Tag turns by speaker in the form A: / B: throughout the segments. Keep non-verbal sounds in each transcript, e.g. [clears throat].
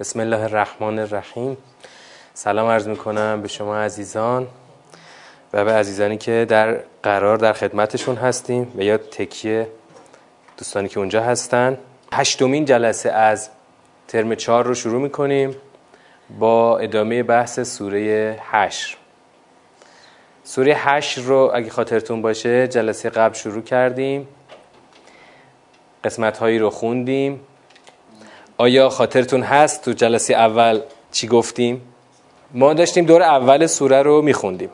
A: بسم الله الرحمن الرحیم. سلام عرض می‌کنم به شما عزیزان و به عزیزانی که در قرار در خدمتشون هستیم و یا تکیه دوستانی که اونجا هستن. هشتمین جلسه از ترم چهار رو شروع می‌کنیم با ادامه بحث سوره هشر سوره هشر رو اگه خاطرتون باشه جلسه قبل شروع کردیم. قسمت هایی رو خوندیم. آیا خاطرتون هست تو جلسه اول چی گفتیم؟ ما داشتیم دور اول سوره رو میخوندیم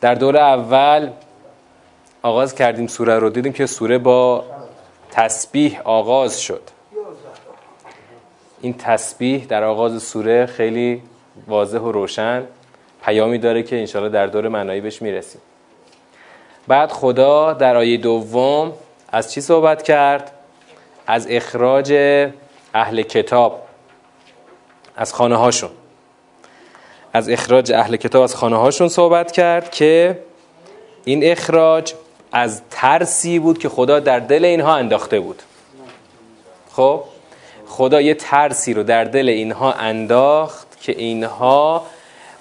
A: در دور اول آغاز کردیم سوره رو دیدیم که سوره با تسبیح آغاز شد این تسبیح در آغاز سوره خیلی واضح و روشن پیامی داره که انشاءالله در دور معنایی بهش می‌رسیم بعد خدا در آیه دوم از چی صحبت کرد؟ از اخراج اهل کتاب از خانه هاشون از اخراج اهل کتاب از خانه هاشون صحبت کرد که این اخراج از ترسی بود که خدا در دل اینها انداخته بود. خب؟ خدا یه ترسی رو در دل اینها انداخت که اینها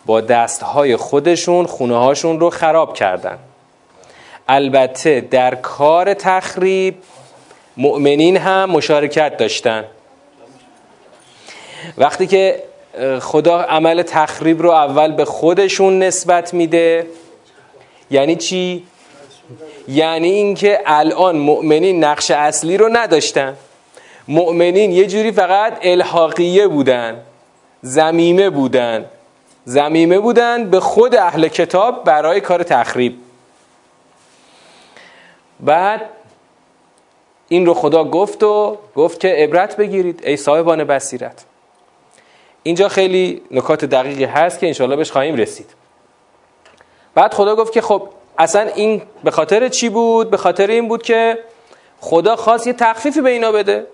A: با دستهای خودشون خونه هاشون رو خراب کردن. البته در کار تخریب مؤمنین هم مشارکت داشتن. وقتی که خدا عمل تخریب رو اول به خودشون نسبت میده یعنی چی؟ یعنی اینکه الان مؤمنین نقش اصلی رو نداشتن. مؤمنین یه جوری فقط الحاقیه بودن زمیمه بودن. زمیمه بودن به خود اهل کتاب برای کار تخریب. بعد این رو خدا گفت و گفت که عبرت بگیرید ای صاحبان بصیرت اینجا خیلی نکات دقیقی هست که انشالله بهش خواهیم رسید بعد خدا گفت که خب اصلا این به خاطر چی بود؟ به خاطر این بود که خدا خواست یه تخفیفی به اینا بده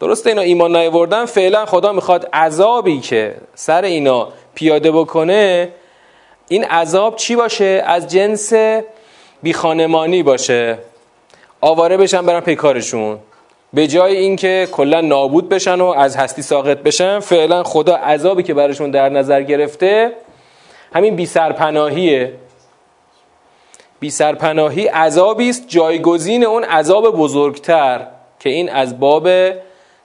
A: درسته اینا ایمان نیاوردن فعلا خدا می‌خواد عذابی که سر اینا پیاده بکنه این عذاب چی باشه؟ از جنس بیخانمانی باشه آواره بشن برن پیکارشون به جای اینکه کلا نابود بشن و از هستی ساقط بشن فعلا خدا عذابی که براشون در نظر گرفته همین بی سرپناهیه. بی سرپناهی عذابی است جایگزین اون عذاب بزرگتر که این از باب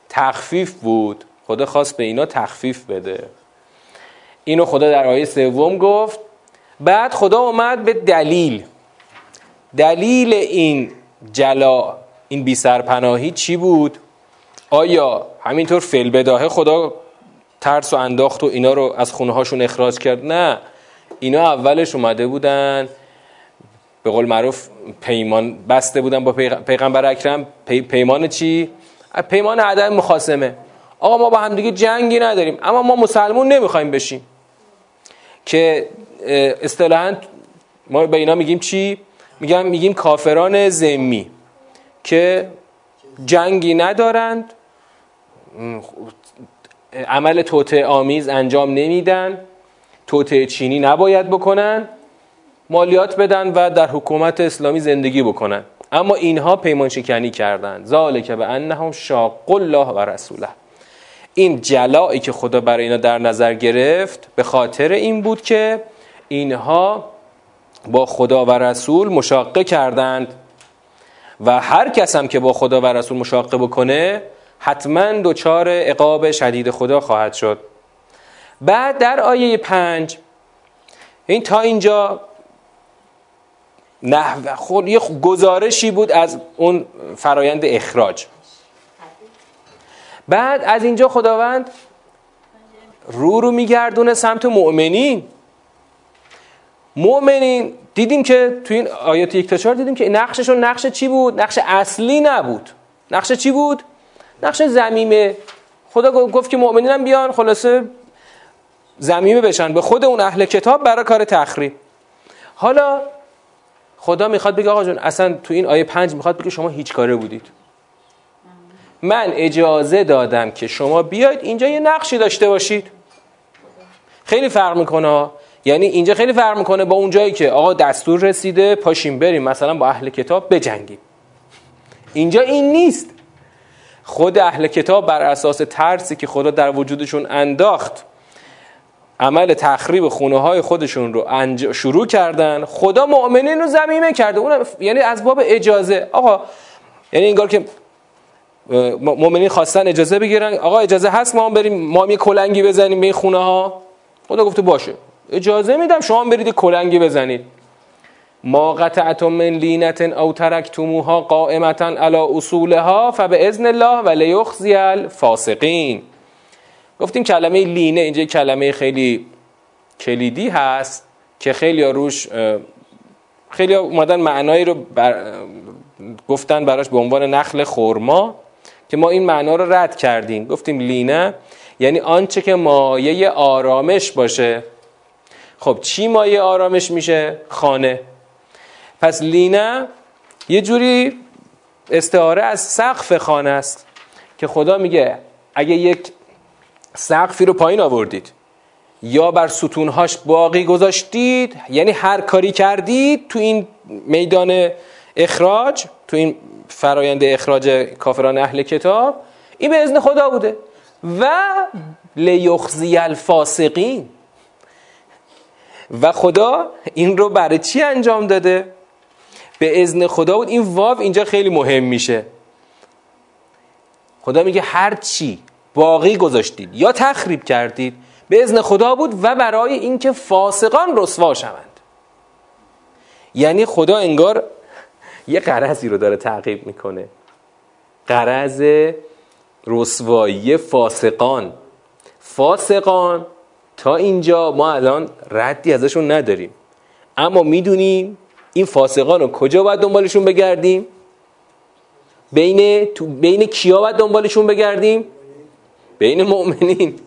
A: تخفیف بود. خدا خواست به اینا تخفیف بده. اینو خدا در آیه سوم گفت. بعد خدا اومد به دلیل. دلیل این جلا این بی سرپناهی چی بود؟ آیا همینطور فل بداهه خدا ترس و انداخت و اینا رو از خونه هاشون اخراج کرد؟ نه اینا اولش اومده بودن به قول معروف پیمان بسته بودن با پیغمبر اکرم. پی پیمان چی؟ پیمان عدم مخاسمه آقا ما با هم دیگه جنگی نداریم اما ما مسلمون نمی‌خوایم بشیم. که اصطلاحا ما به اینا میگیم چی؟ میگم میگیم کافران زمی که جنگی ندارند. عمل توته آمیز انجام نمیدن. توته چینی نباید بکنن. مالیات بدن و در حکومت اسلامی زندگی بکنن. اما اینها پیمان شکنی کردند ذالک به انهم شاق الله و رسوله. این جلایی که خدا برای اینا در نظر گرفت به خاطر این بود که اینها با خدا و رسول مشاقه کردند و هر کس هم که با خدا و رسول مشاقه بکنه حتما دچار عقاب شدید خدا خواهد شد. بعد در آیه پنج این تا اینجا نه خود یه گزارشی بود از اون فرایند اخراج. بعد از اینجا خداوند رو رو میگردونه سمت مؤمنین. مؤمنین دیدیم که تو این آیات یک تا چهار دیدیم که نقششون نقش چی بود؟ نقش اصلی نبود. نقش چی بود؟ نقش زمیمه خدا گفت که مؤمنین بیان خلاصه زمیمه بشن. به خود اون اهل کتاب برای کار تخریب. حالا خدا می‌خواد بگه آقا جون اصلا تو این آیه پنج می‌خواد بگه شما هیچ کاره بودید. من اجازه دادم که شما بیاید اینجا یه نقشی داشته باشید. خیلی فرق می‌کنه یعنی اینجا خیلی فرق می‌کنه با اون جایی که آقا دستور رسیده پاشیم بریم مثلا با اهل کتاب بجنگیم. اینجا این نیست. خود اهل کتاب بر اساس ترسی که خدا در وجودشون انداخت عمل تخریب خونه های خودشون رو شروع کردن. خدا مؤمنین رو زمینه کرده. اون یعنی از باب اجازه. آقا یعنی انگار که مؤمنین خواستن اجازه بگیرن. آقا اجازه هست ما هم بریم ما هم کلنگی بزنیم به این خونه ها خدا گفته باشه. اجازه میدم شما برید کلنگی بزنید. ما قطعتم من لینت او ترکتموها قائمتا علی اصولها فباذن الله و لیخزی الفاسقین. گفتیم کلمه لینه اینجا کلمه خیلی کلیدی هست که خیلی روش خیلی اومدن معنایی رو بر گفتن براش به عنوان نخل خورما که ما این معنا رو رد کردیم. گفتیم لینه یعنی آنچه که مایه آرامش باشه. خب چی مایه آرامش میشه؟ خانه. پس لینه یه جوری استعاره از سقف خانه است که خدا میگه اگه یک سقفی رو پایین آوردید یا بر ستونهاش باقی گذاشتید یعنی هر کاری کردید تو این میدان اخراج تو این فرایند اخراج کافران اهل کتاب این به ازن خدا بوده. و لیخزی الفاسقین. و خدا این رو برای چی انجام داده؟ به ازن خدا بود. این واو اینجا خیلی مهم میشه. خدا میگه هر چی باقی گذاشتید یا تخریب کردید به ازن خدا بود و برای اینکه فاسقان رسوا شوند. یعنی خدا انگار یه قرضی رو داره تعقیب می‌کنه. قرض رسوایی فاسقان. فاسقان تا اینجا ما الان ردی ازشون نداریم. اما می‌دونیم این فاسقان رو کجا باید دنبالشون بگردیم؟ بین تو بین کیا باید دنبالشون بگردیم؟ بین مؤمنین.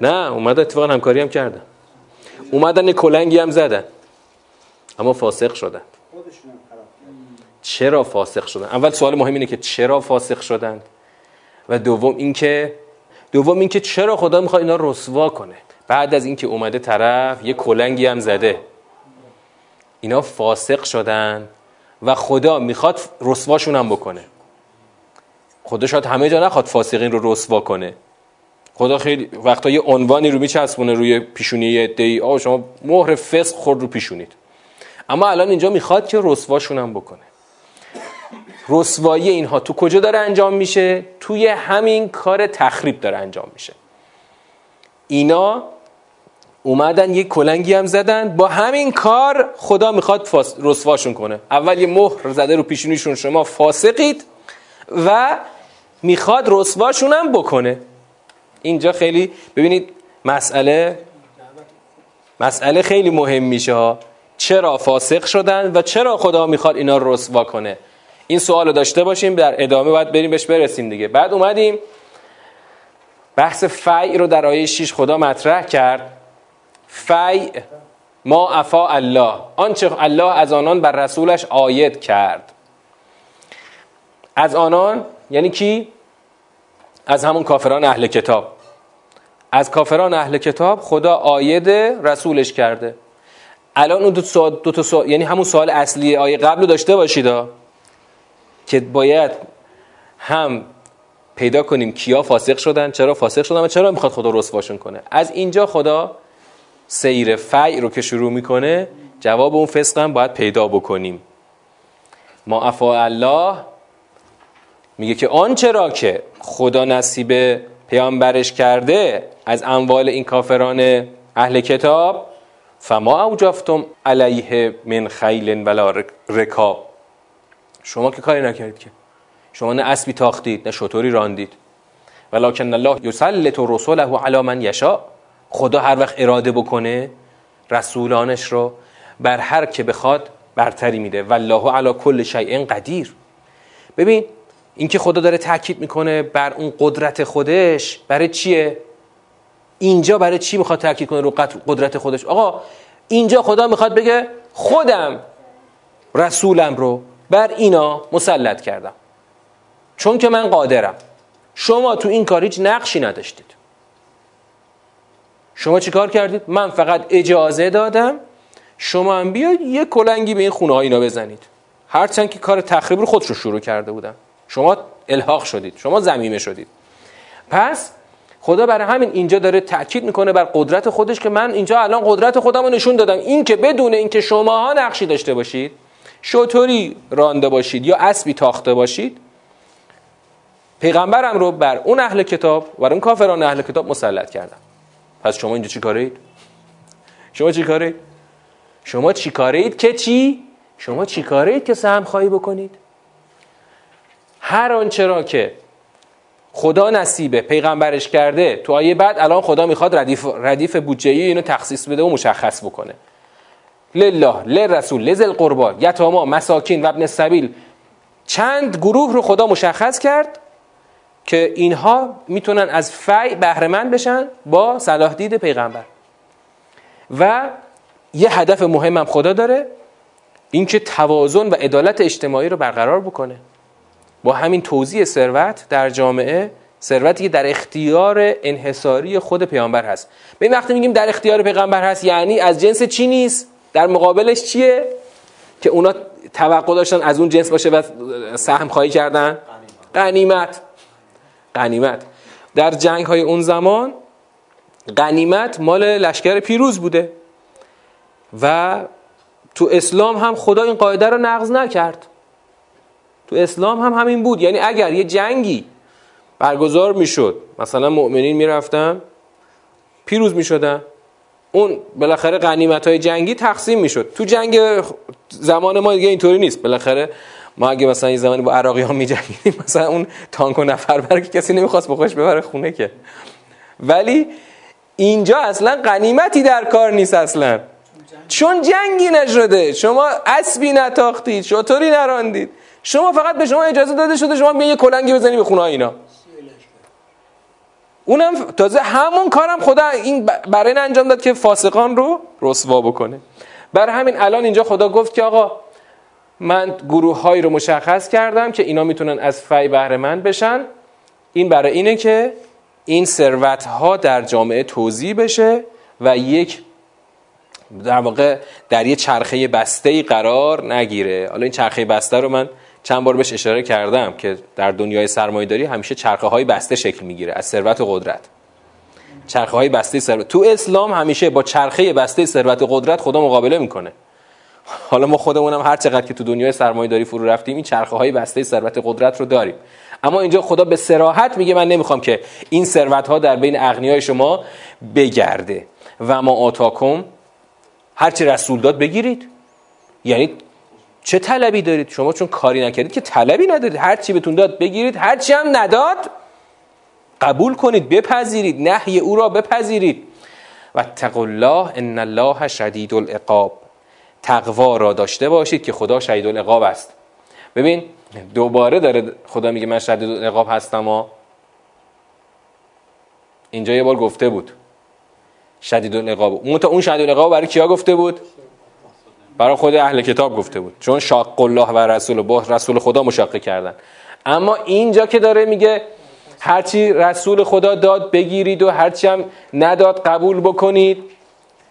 A: نه اومدن اتفاقا همکاری هم کردن. اومدن کلنگی هم زدن. اما فاسق شدن. چرا فاسق شدن؟ اول سوال مهم اینه که چرا فاسق شدند؟ و دوم اینکه دوم اینکه چرا خدا می‌خواد اینا رسوا کنه. بعد از اینکه اومده طرف یه کلنگی هم زده. اینا فاسق شدن و خدا می‌خواد رسواشون هم بکنه. خدا شاید همه جا نخواد فاسقین رو رسوا کنه. خدا خیلی وقتا یه عنوانی رو میچسبونه روی پیشونی یه عده‌ای. آقا شما مهر فسق خود رو پیشونید اما الان اینجا می‌خواد که رسواشون هم بکنه. رسوایی اینها تو کجا داره انجام میشه؟ توی همین کار تخریب داره انجام میشه. اینا اومدن یک کلنگی هم زدن با همین کار خدا می‌خواد رسواشون کنه. اول یه مهر زده رو پیشونیشون شما فاسقید و می‌خواد رسواشون هم بکنه. اینجا خیلی ببینید مسئله مسئله خیلی مهم میشه ها. چرا فاسق شدن و چرا خدا می‌خواد اینا رسوا کنه؟ این سوال رو داشته باشیم در ادامه باید بریم بهش برسیم دیگه. بعد اومدیم. بحث فعی رو در آیه 6 خدا مطرح کرد. فی ما افا الله. آنچه الله از آنان بر رسولش آید کرد. از آنان یعنی کی؟ از همون کافران اهل کتاب. از کافران اهل کتاب خدا آید رسولش کرده. الان اون دو, سوال دو تا سوال یعنی همون سوال اصلی آیه قبل داشته باشید که باید هم پیدا کنیم کیا فاسق شدن چرا فاسق شدن و چرا می‌خواد خدا رسواشون کنه. از اینجا خدا سیر فعی رو که شروع می‌کنه جواب اون فسق هم باید پیدا بکنیم. ما افا الله میگه که آنچه را که خدا نصیب پیامبرش کرده از اموال این کافران اهل کتاب فما اوجفتم علیه من خیل ولا رکاب. شما که کاری نکردید که. شما نه اسبی تاختید نه شطوری راندید. ولکن الله یسلط رسوله علی من یشاء. خدا هر وقت اراده بکنه رسولانش رو بر هر که بخواد برتری میده. والله علی کل شیء قدیر. ببین اینکه خدا داره تاکید می‌کنه بر اون قدرت خودش برای چیه؟ اینجا برای چی می‌خواد تاکید کنه رو قدرت خودش؟ آقا اینجا خدا می‌خواد بگه خودم رسولم رو. بر اینا مسلط کردم. چون که من قادرم. شما تو این کار هیچ نقشی نداشتید. شما چیکار کردید؟ من فقط اجازه دادم شما هم بیاید یه کلنگی به این خونه ها اینا بزنید. هرچند که کار تخریب رو خودشون شروع کرده بودن. شما الحاق شدید. شما زمیمه شدید. پس خدا برای همین اینجا داره تاکید می‌کنه بر قدرت خودش که من اینجا الان قدرت خودم رو نشون دادم. این که بدون اینکه شماها نقشی داشته باشید شطوری رانده باشید یا اسبی تاخته باشید پیغمبرم رو بر اون اهل کتاب و اون کافران اهل کتاب مسلط کردم پس شما اینجا چی کارید؟ شما چی کارید؟ شما چی کارید که چی؟ شما چی کارید که سهم خواهی بکنید؟ هر آنچه را که خدا نصیبه پیغمبرش کرده تو آیه بعد الان خدا می‌خواد ردیف, ردیف بودجه اینو تخصیص بده و مشخص بکنه لله لرسول لزل قربا یتاما مساکین و ابن سبیل چند گروه رو خدا مشخص کرد که اینها می‌تونن از فی بهرهمند بشن با صلاح دید پیغمبر. و یه هدف مهمم خدا داره اینکه توازن و عدالت اجتماعی رو برقرار بکنه. با همین توزیع ثروت در جامعه ثروتی که در اختیار انحصاری خود پیامبر هست. به وقتی میگیم در اختیار پیغمبر هست یعنی از جنس چی نیست؟ در مقابلش چیه؟ که اونا توقع داشتن از اون جنس باشه و سهم خواهی کردن؟ غنیمت. غنیمت. در جنگ های اون زمان غنیمت مال لشکر پیروز بوده. و تو اسلام هم خدا این قاعده رو نقض نکرد. تو اسلام هم همین بود. یعنی اگر یه جنگی برگزار می‌شد مثلا مؤمنین می‌رفتن پیروز می‌شدن. اون بالاخره غنیمت های جنگی تقسیم می‌شد. تو جنگ زمان ما دیگه اینطوری نیست. بالاخره ما اگه مثلا یه زمانی با عراقی ها می مثلا اون تانک و نفر بر که کسی نمی‌خواست بخوش ببره خونه که. ولی اینجا اصلا غنیمتی در کار نیست اصلا. چون جنگی نشده. شما اسبی نتاختید. شطوری نراندید؟ شما فقط به شما اجازه داده شده شما یه کلنگی بزنی به خونه اینا. اونم تازه همون کارم خدا این برای انجام داد که فاسقان رو رسوا بکنه. برای همین الان اینجا خدا گفت که آقا من گروه هایی رو مشخص کردم که اینا می‌تونن از فی بهره مند بشن. این برای اینه که این ثروت ها در جامعه توضیح بشه و یک در واقع در یه چرخه بسته ای قرار نگیره. حالا این چرخه بسته رو من چند بار بهش اشاره کردم که در دنیای سرمایه‌داری همیشه چرخه های بسته شکل می‌گیره از ثروت و قدرت. چرخه های بسته ثروت. تو اسلام همیشه با چرخه بسته ثروت و قدرت خدا مقابله می‌کنه. حالا ما خودمونم هر چقدر که تو دنیای سرمایه‌داری فرو رفتیم این چرخه های بسته ثروت قدرت رو داریم. اما اینجا خدا به سراحت میگه من نمی‌خوام که این ثروت ها در بین اغنیای شما بگرده. و ما آتاکم هرچی رسول داد بگیرید. یعنی چه طلبی دارید شما چون کاری نکردید؟ که طلبی ندارید. هر چی بهتون داد بگیرید هر چی هم نداد قبول کنید بپذیرید نهی او را بپذیرید. و الله ان الله شدید العقاب. تقوا را داشته باشید که خدا شدید العقاب است. ببین دوباره داره خدا میگه من شدید العقاب هستم ها اینجا یه بار گفته بود. شدید العقاب. اون اون شدید العقاب برای کیا گفته بود؟ برای خود اهل کتاب گفته بود. چون شاق الله و رسول با رسول خدا مشاقه کردن. اما اینجا که داره میگه هرچی رسول خدا داد بگیرید و هرچی هم نداد قبول بکنید.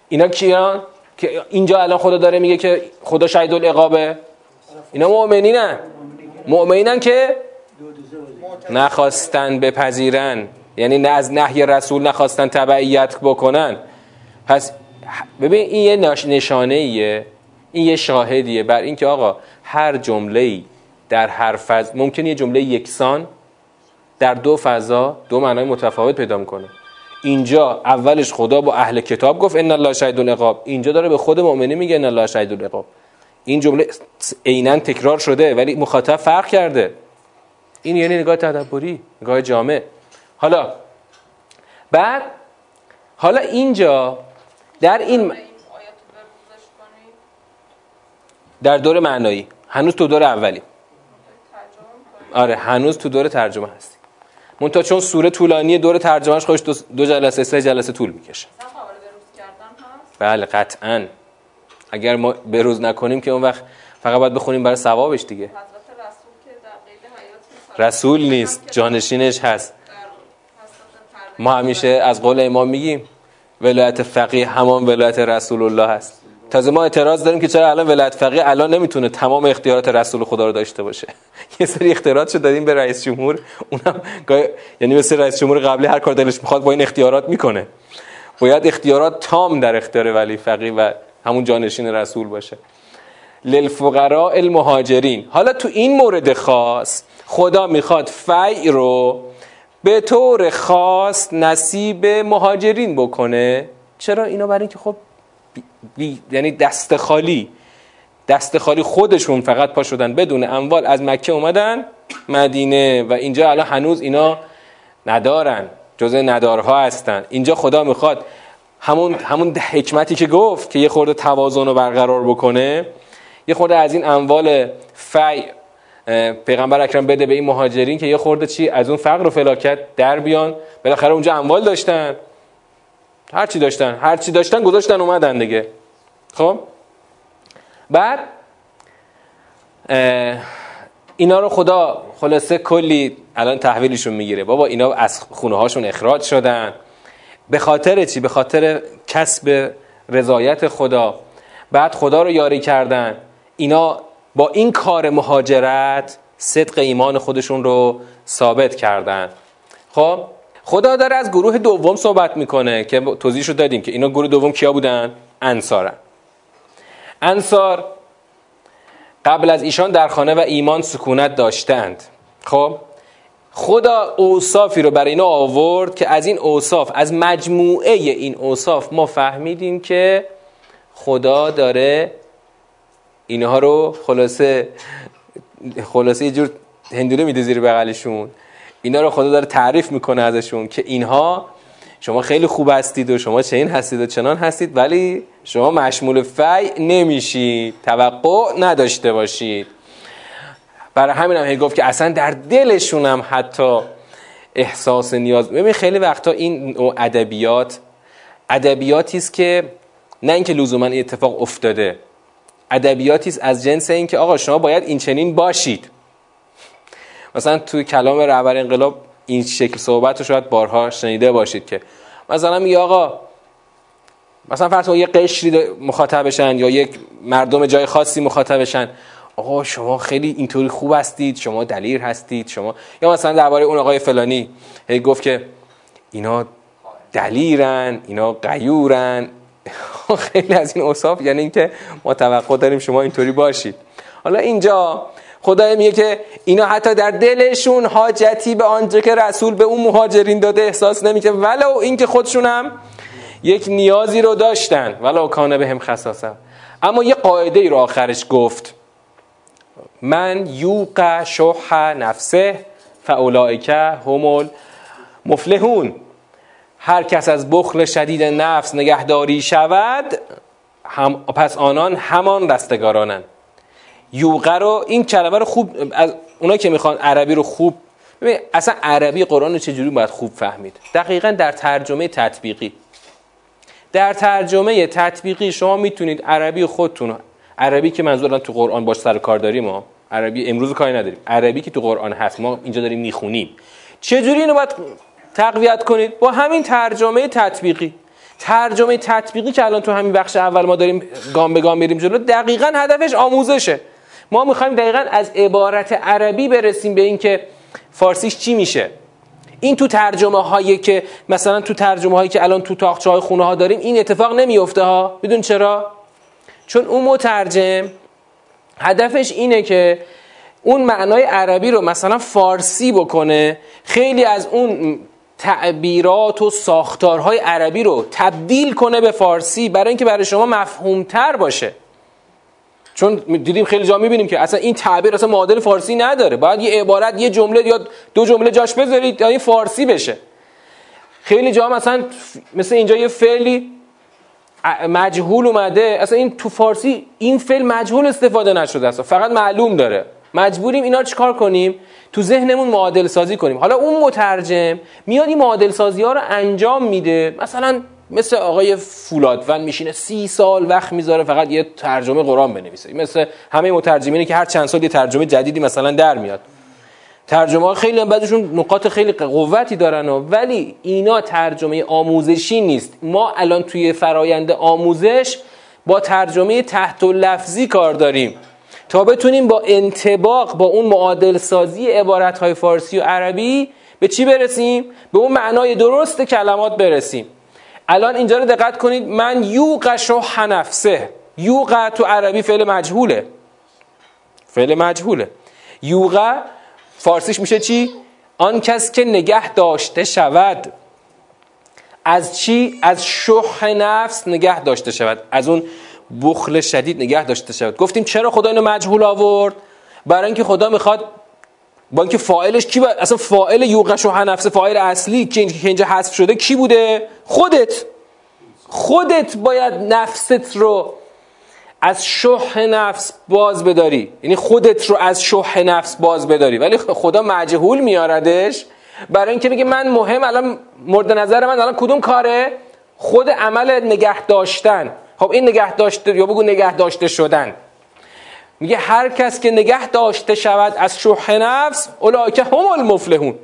A: اینا کیان؟ که اینجا الان خدا داره میگه که خدا شهید العقابه اینا مؤمنینن. مؤمنینن که نخواستن بپذیرن. یعنی نه از نهی رسول نخواستن تبعیت بکنن. پس ببین این یه نشانه ایه این یه شاهدیه بر اینکه آقا هر جمله در هر فضا ممکن یه جمله یکسان در دو فضا دو معنای متفاوت پیدا می‌کنه. اینجا اولش خدا با اهل کتاب گفت ان الله شهید العقاب اینجا داره به خود مؤمنی میگه ان الله شهید العقاب این جمله عینا تکرار شده ولی مخاطب فرق کرده. این یعنی نگاه تدبری نگاه جامع. حالا بعد حالا اینجا در این در دور معنایی. هنوز تو دور اولی. آره هنوز تو دور ترجمه هستی. منتها چون سوره طولانی دور ترجمهش خودش دو, دو جلسه سه جلسه طول می‌کشه. بله قطعا. اگر ما به روز نکنیم که اون وقت فقط باید بخونیم برای ثوابش دیگه. رسول نیست جانشینش هست. ما همیشه از قول امام میگیم ولایت فقیه همان ولایت رسول الله هست. تازه ما اعتراض داریم که چرا الان ولایت فقیه الان نمی‌تونه تمام اختیارات رسول خدا رو داشته باشه. [laughs] یه سری اختیارات شو دادیم به رئیس جمهور. اونم یعنی مثل رئیس جمهور قبلی هر کار دلش می‌خواد با این اختیارات می‌کنه. باید اختیارات تام در اختیار ولی فقیه و همون جانشین رسول باشه. للفقراء المهاجرین. حالا تو این مورد خاص خدا می‌خواد فی رو به طور خاص نصیب مهاجرین بکنه. چرا؟ اینا برای اینکه خب بی... یعنی دست خالی. دست خالی خودشون فقط پا شدن بدون اموال از مکه اومدن مدینه و اینجا الان هنوز اینا ندارن. جزء ندارها هستن. اینجا خدا می‌خواد همون همون حکمتی که گفت که یه خورده توازن رو برقرار بکنه یه خورده از این اموال فی پیغمبر اکرم بده به این مهاجرین که یه خورده چی از اون فقر و فلاکت در بیان. بالاخره اونجا اموال داشتن. هر چی داشتن هر چی داشتن گذاشتن اومدن دیگه. خب؟ بعد اینا رو خدا خلاصه کلی الان تحویلشون می‌گیره. بابا اینا از خونه هاشون اخراج شدن. به خاطر چی؟ به خاطر کسب رضایت خدا. بعد خدا رو یاری کردن. اینا با این کار مهاجرت صدق ایمان خودشون رو ثابت کردن. خب؟ خدا داره از گروه دوم صحبت می‌کنه که توضیح رو دادیم که اینا گروه دوم کیا بودن؟ انصارن. انصار قبل از ایشان در خانه و ایمان سکونت داشتند. خب؟ خدا اوصافی رو برای اینا آورد که از این اوصاف از مجموعه این اوصاف ما فهمیدیم که خدا داره اینها رو خلاصه خلاصه یه جور هندونه میده زیر بغلشون. اینا رو خدا داره تعریف می‌کنه ازشون که اینها شما خیلی خوب هستید و شما چنین هستید و چنان هستید ولی شما مشمول فی نمیشید توقع نداشته باشید. برای همین هم گفت که اصلا در دلشون هم حتی احساس نیاز. ببین خیلی وقتا این ادبیات ادبیاتی است که نه اینکه لزوما این اتفاق افتاده. ادبیاتی است از جنس اینکه آقا شما باید این چنین باشید. مثلا توی کلام رهبر انقلاب این شکل صحبت رو شاید بارها شنیده باشید که مثلا میگه آقا مثلا فرض یه قشری مخاطبشن یا یک مردم جای خاصی مخاطبشن آقا شما خیلی اینطوری خوب هستید شما دلیر هستید شما یا مثلا درباره اون آقای فلانی هی گفت که اینا دلیرن اینا قیورن [laughs] خیلی از این اوصاف یعنی اینکه ما توقع داریم شما اینطوری باشید. حالا اینجا خدا میگه که اینا حتی در دلشون حاجتی به آنجا که رسول به اون مهاجرین داده احساس نمی‌کنه ولو اینکه خودشون هم یک نیازی رو داشتن. ولو کانه به هم خصاصه اما یه قاعده ای رو آخرش گفت. من یوق شح نفسه فاولائک هم مفلحون هر کس از بخل شدید نفس نگهداری شود هم پس آنان همان رستگارانند. یوقه رو این کلمه رو خوب از اونایی که می‌خوان عربی رو خوب ببین اصلا عربی قرآن رو چجوری باید خوب فهمید؟ دقیقا در ترجمه تطبیقی. در ترجمه تطبیقی شما می‌تونید عربی خودتون عربی که منظورم تو قرآن باش سر کار داریم ما عربی امروز کاری نداریم عربی که تو قرآن هست ما اینجا داریم می‌خونیم. چجوری اینو باید تقویت کنید؟ با همین ترجمه تطبیقی. ترجمه تطبیقی که الان تو همین بخش اول ما داریم گام به گام میریم جلو دقیقا هدفش آموزشه. ما می‌خوایم دقیقا از عبارت عربی برسیم به اینکه فارسیش چی میشه. این تو ترجمه هایی که مثلا تو ترجمه هایی که الان تو تاخچه های خونه ها داریم این اتفاق نمیفته ها. بدون چرا؟ چون اون مترجم هدفش اینه که اون معنای عربی رو مثلا فارسی بکنه. خیلی از اون تعبیرات و ساختارهای عربی رو تبدیل کنه به فارسی برای اینکه برای شما مفهومتر باشه. چون دیدیم خیلی جا می‌بینیم که اصلا این تعبیر اصلا معادل فارسی نداره. باید یه عبارت یه جمله یا دو جمله جاش بذارید تا این فارسی بشه. خیلی جا مثلا مثل اینجا یه فعلی مجهول اومده. اصلا این تو فارسی این فعل مجهول استفاده نشده اصلا. فقط معلوم داره. مجبوریم اینا چیکار کنیم؟ تو ذهنمون معادل سازی کنیم. حالا اون مترجم میاد این معادل سازی ها رو انجام میده. مثلا مثل آقای فولادون میشینه سی سال وقت می‌ذاره فقط یه ترجمه قرآن بنویسه. مثل همه مترجمینی که هر چند سال یه ترجمه جدیدی مثلا در میاد. ترجمه ها خیلی بعدشون نقاط خیلی قوتی دارن و ولی اینا ترجمه آموزشی نیست. ما الان توی فرایند آموزش با ترجمه تحت لفظی کار داریم. تا بتونیم با انتباق با اون معادل سازی عبارت های فارسی و عربی به چی برسیم؟ به اون معنای درست کلمات برسیم. الان اینجا رو دقت کنید من یوق شح نفسه یوق تو عربی فعل مجهوله. فعل مجهوله. یوغ فارسیش میشه چی؟ آن کس که نگه داشته شود. از چی؟ از شح نفس نگه داشته شود. از اون بخل شدید نگه داشته شود. گفتیم چرا خدا اینو مجهول آورد؟ برای اینکه خدا می‌خواد با اینکه فاعلش کی بود اصلا فاعل یوقش و نفس فاعل اصلی که اینجا حذف شده کی بوده؟ خودت. خودت باید نفست رو از شح نفس باز بداری. یعنی خودت رو از شح نفس باز بداری. ولی خدا مجهول میاردش. برای اینکه میگه من مهم الان مورد نظر من الان کدوم کاره؟ خود عمل نگه داشتن خب این نگه داشته یا بگو نگه داشته شدن. میگه هر کس که نگه داشته شود از شح نفس که هم المفلحون.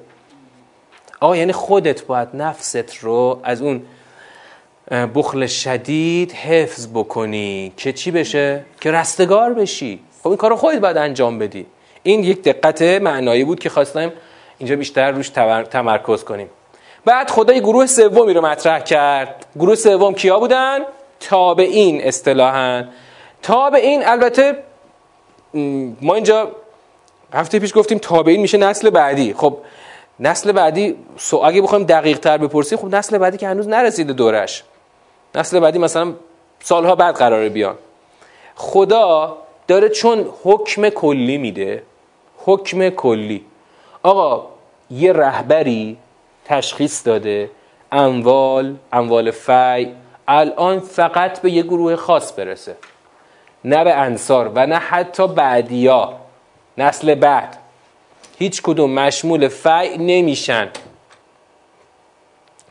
A: آقا یعنی خودت باید نفست رو از اون بخل شدید حفظ بکنی که چی بشه؟ که رستگار بشی. خب این کار خودت باید انجام بدی. این یک دقت معنایی بود که خواستم اینجا بیشتر روش تمرکز کنیم. بعد خدای گروه سومی رو مطرح کرد. گروه سوم کیا بودن؟ تابعین اصطلاحا. تابعین البته ما اینجا هفته پیش گفتیم تابعین میشه نسل بعدی. خب نسل بعدی اگه بخوایم دقیق تر بپرسیم خب نسل بعدی که هنوز نرسیده دورش. نسل بعدی مثلا سالها بعد قراره بیان. خدا داره چون حکم کلی میده حکم کلی. آقا یه رهبری تشخیص داده اموال اموال فی الان فقط به یه گروه خاص برسه. نه به انصار و نه حتی بعدیا نسل بعد. هیچ کدوم مشمول فی نمیشن.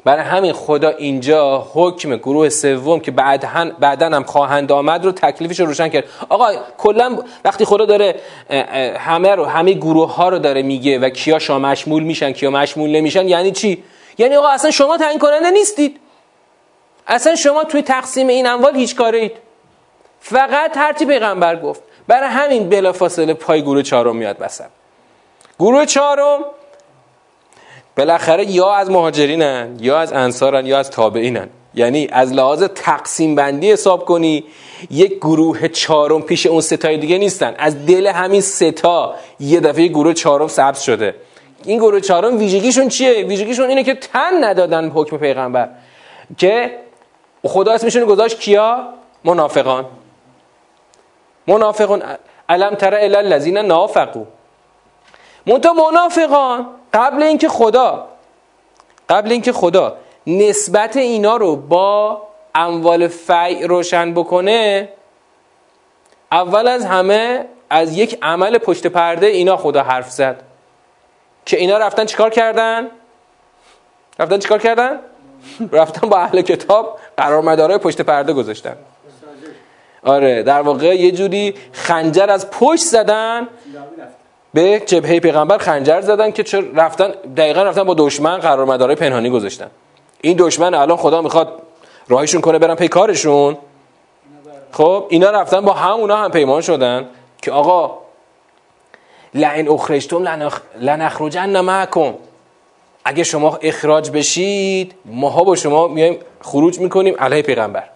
A: برای همین خدا اینجا حکم گروه سوم که بعدا هم خواهند آمد رو تکلیفش رو روشن کرد. آقا کلا وقتی خدا داره همه رو همه گروه ها رو داره میگه و کیا شما مشمول میشن کیا مشمول نمیشن یعنی چی؟ یعنی آقا اصلا شما تعیین کننده نیستید. اصلا شما توی تقسیم این اموال هیچ کاره اید فقط هرچی پیغمبر گفت. برای همین بلافاصله پای گروه چهارم میاد بسن گروه چهارم بالاخره یا از مهاجرینن یا از انصارن یا از تابعینن. یعنی از لحاظ تقسیم بندی حساب کنی یک گروه چهارم پیش اون ستای دیگه نیستن. از دل همین ستا یه دفعه گروه چهارم سبز شده. این گروه چهارم ویژگیشون چیه؟ ویژگیشون اینه که تن ندادن حکم پیغمبر. که خدا اسمشون گذاشت کیا؟ منافقان. منافقان علم تر الذین نافقو منتها منافقان قبل اینکه خدا قبل اینکه خدا نسبت اینا رو با اموال فی روشن بکنه اول از همه از یک عمل پشت پرده اینا خدا حرف زد که اینا رفتن چیکار کردن؟ رفتن چیکار کردن؟ رفتن با اهل کتاب قرار پشت پرده گذاشتن آره در واقع یه جوری خنجر از پشت زدن. به جبهه پیغمبر خنجر زدن که چه رفتن دقیقا رفتن با دشمن قرار مدارای پنهانی گذاشتن. این دشمن الان خدا می‌خواد راهشون کنه برن پی کارشون. خب اینا رفتن با همونا هم پیمان شدن که آقا لعن اخرجتم لنخرجن معکم. اگه شما اخراج بشید ماها با شما میایم خروج می‌کنیم علیه پیغمبر.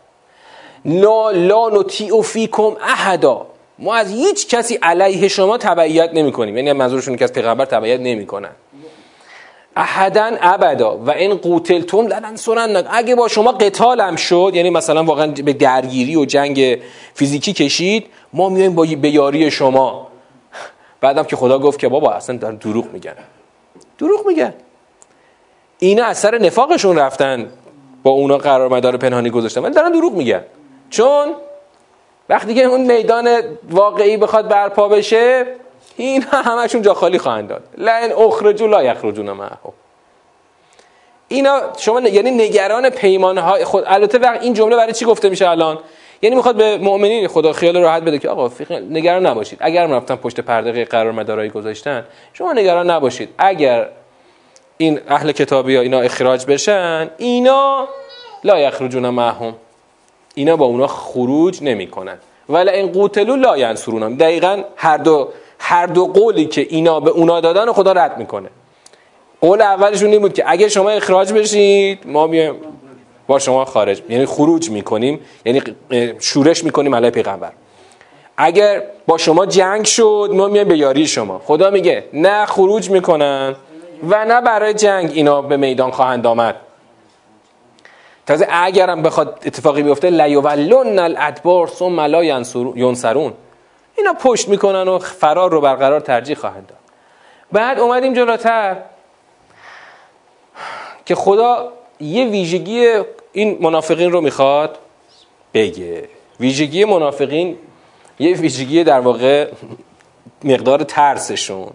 A: لا لا نطیع فیکم احدا. ما از هیچ کسی علیه شما تبعیت نمی کنیم یعنی منظورشون که از پیغمبر تبعیت نمی کنن احدا ابدا. و این قوتلتم لننصرن اگه با شما قتال هم شد یعنی مثلا واقعا به درگیری و جنگ فیزیکی کشید ما میایم با به یاری شما. بعدم که خدا گفت که بابا اصلا دارن دروغ میگن. دروغ میگن. اینا اثر نفاقشون رفتن. با اونا قرار مدار پنهانی گذاشتن. ولی دارن دروغ میگن. چون وقتی که اون میدان واقعی بخواد برپا بشه این همشون جا خالی خواهند داد. لین اخرجو لا یخرجون معه. اینا شما یعنی نگران پیمانه های خود البته این جمله برای چی گفته میشه الان؟ یعنی می‌خواد به مؤمنین خدا خیال راحت بده که آقا نگران نباشید. اگر رفتن پشت پرده قرار مدارایی گذاشتن شما نگران نباشید. اگر این اهل کتابی ها اینا اخراج بشن اینا لا یخرجون معهم. اینا با اونا خروج نمی‌کنن. ولی این قوتلو لا ینصرون دقیقا هر دو هر دو قولی که اینا به اونا دادن خدا رد می‌کنه. قول اولشون این بود که اگه شما اخراج بشید ما میایم با شما خارج. یعنی خروج می‌کنیم. یعنی شورش می‌کنیم علیه پیغمبر. اگر با شما جنگ شد ما میایم به یاری شما. خدا میگه نه خروج می‌کنن و نه برای جنگ اینا به میدان خواهند آمد. تازه اگرم بخواد اتفاقی بیفته لیولن الادبار ثم لا ینصرون. اینا پشت می‌کنن و فرار رو برقرار ترجیح خواهند داد. بعد اومدیم جلوتر که خدا یه ویژگی این منافقین رو می‌خواد بگه. ویژگی منافقین یه ویژگی در واقع مقدار ترسشون.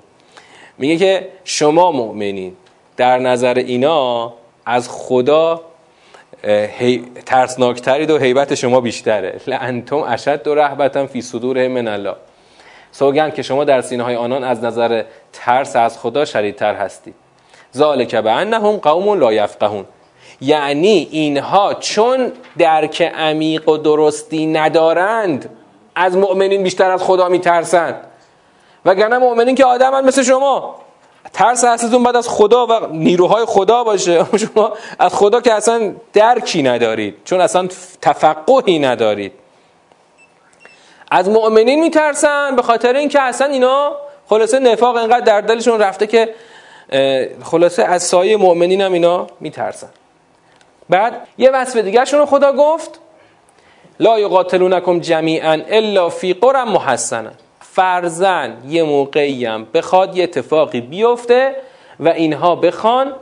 A: میگه که شما مؤمنین در نظر اینا از خدا ترسناکترید و حیبت شما بیشتره. لانتم اشد و رهبتا فی صدور من الله. سوگند که شما در سینه های آنان از نظر ترس از خدا شدیدتر هستید. ذالک به انهم قوم لا یفقهون. یعنی اینها چون درک عمیق و درستی ندارند از مؤمنین بیشتر از خدا میترسند. وگرنه مؤمنین که آدمن مثل شما. ترس اصلتون بعد از خدا و نیروهای خدا باشه. [laughs] شما از خدا که اصلا درکی ندارید. چون اصلا تفقهی ندارید. از مؤمنین میترسن به خاطر اینکه اصلا اینا خلاصه نفاق انقدر در دلشون رفته که خلاصه از سایه مؤمنین هم اینا میترسن. بعد یه وصف دیگه رو خدا گفت لا یقاتلونکم جمیعا الا فی قرى محسنه فرزن یه موقعی هم بخواد یه اتفاقی بیفته و اینها بخوان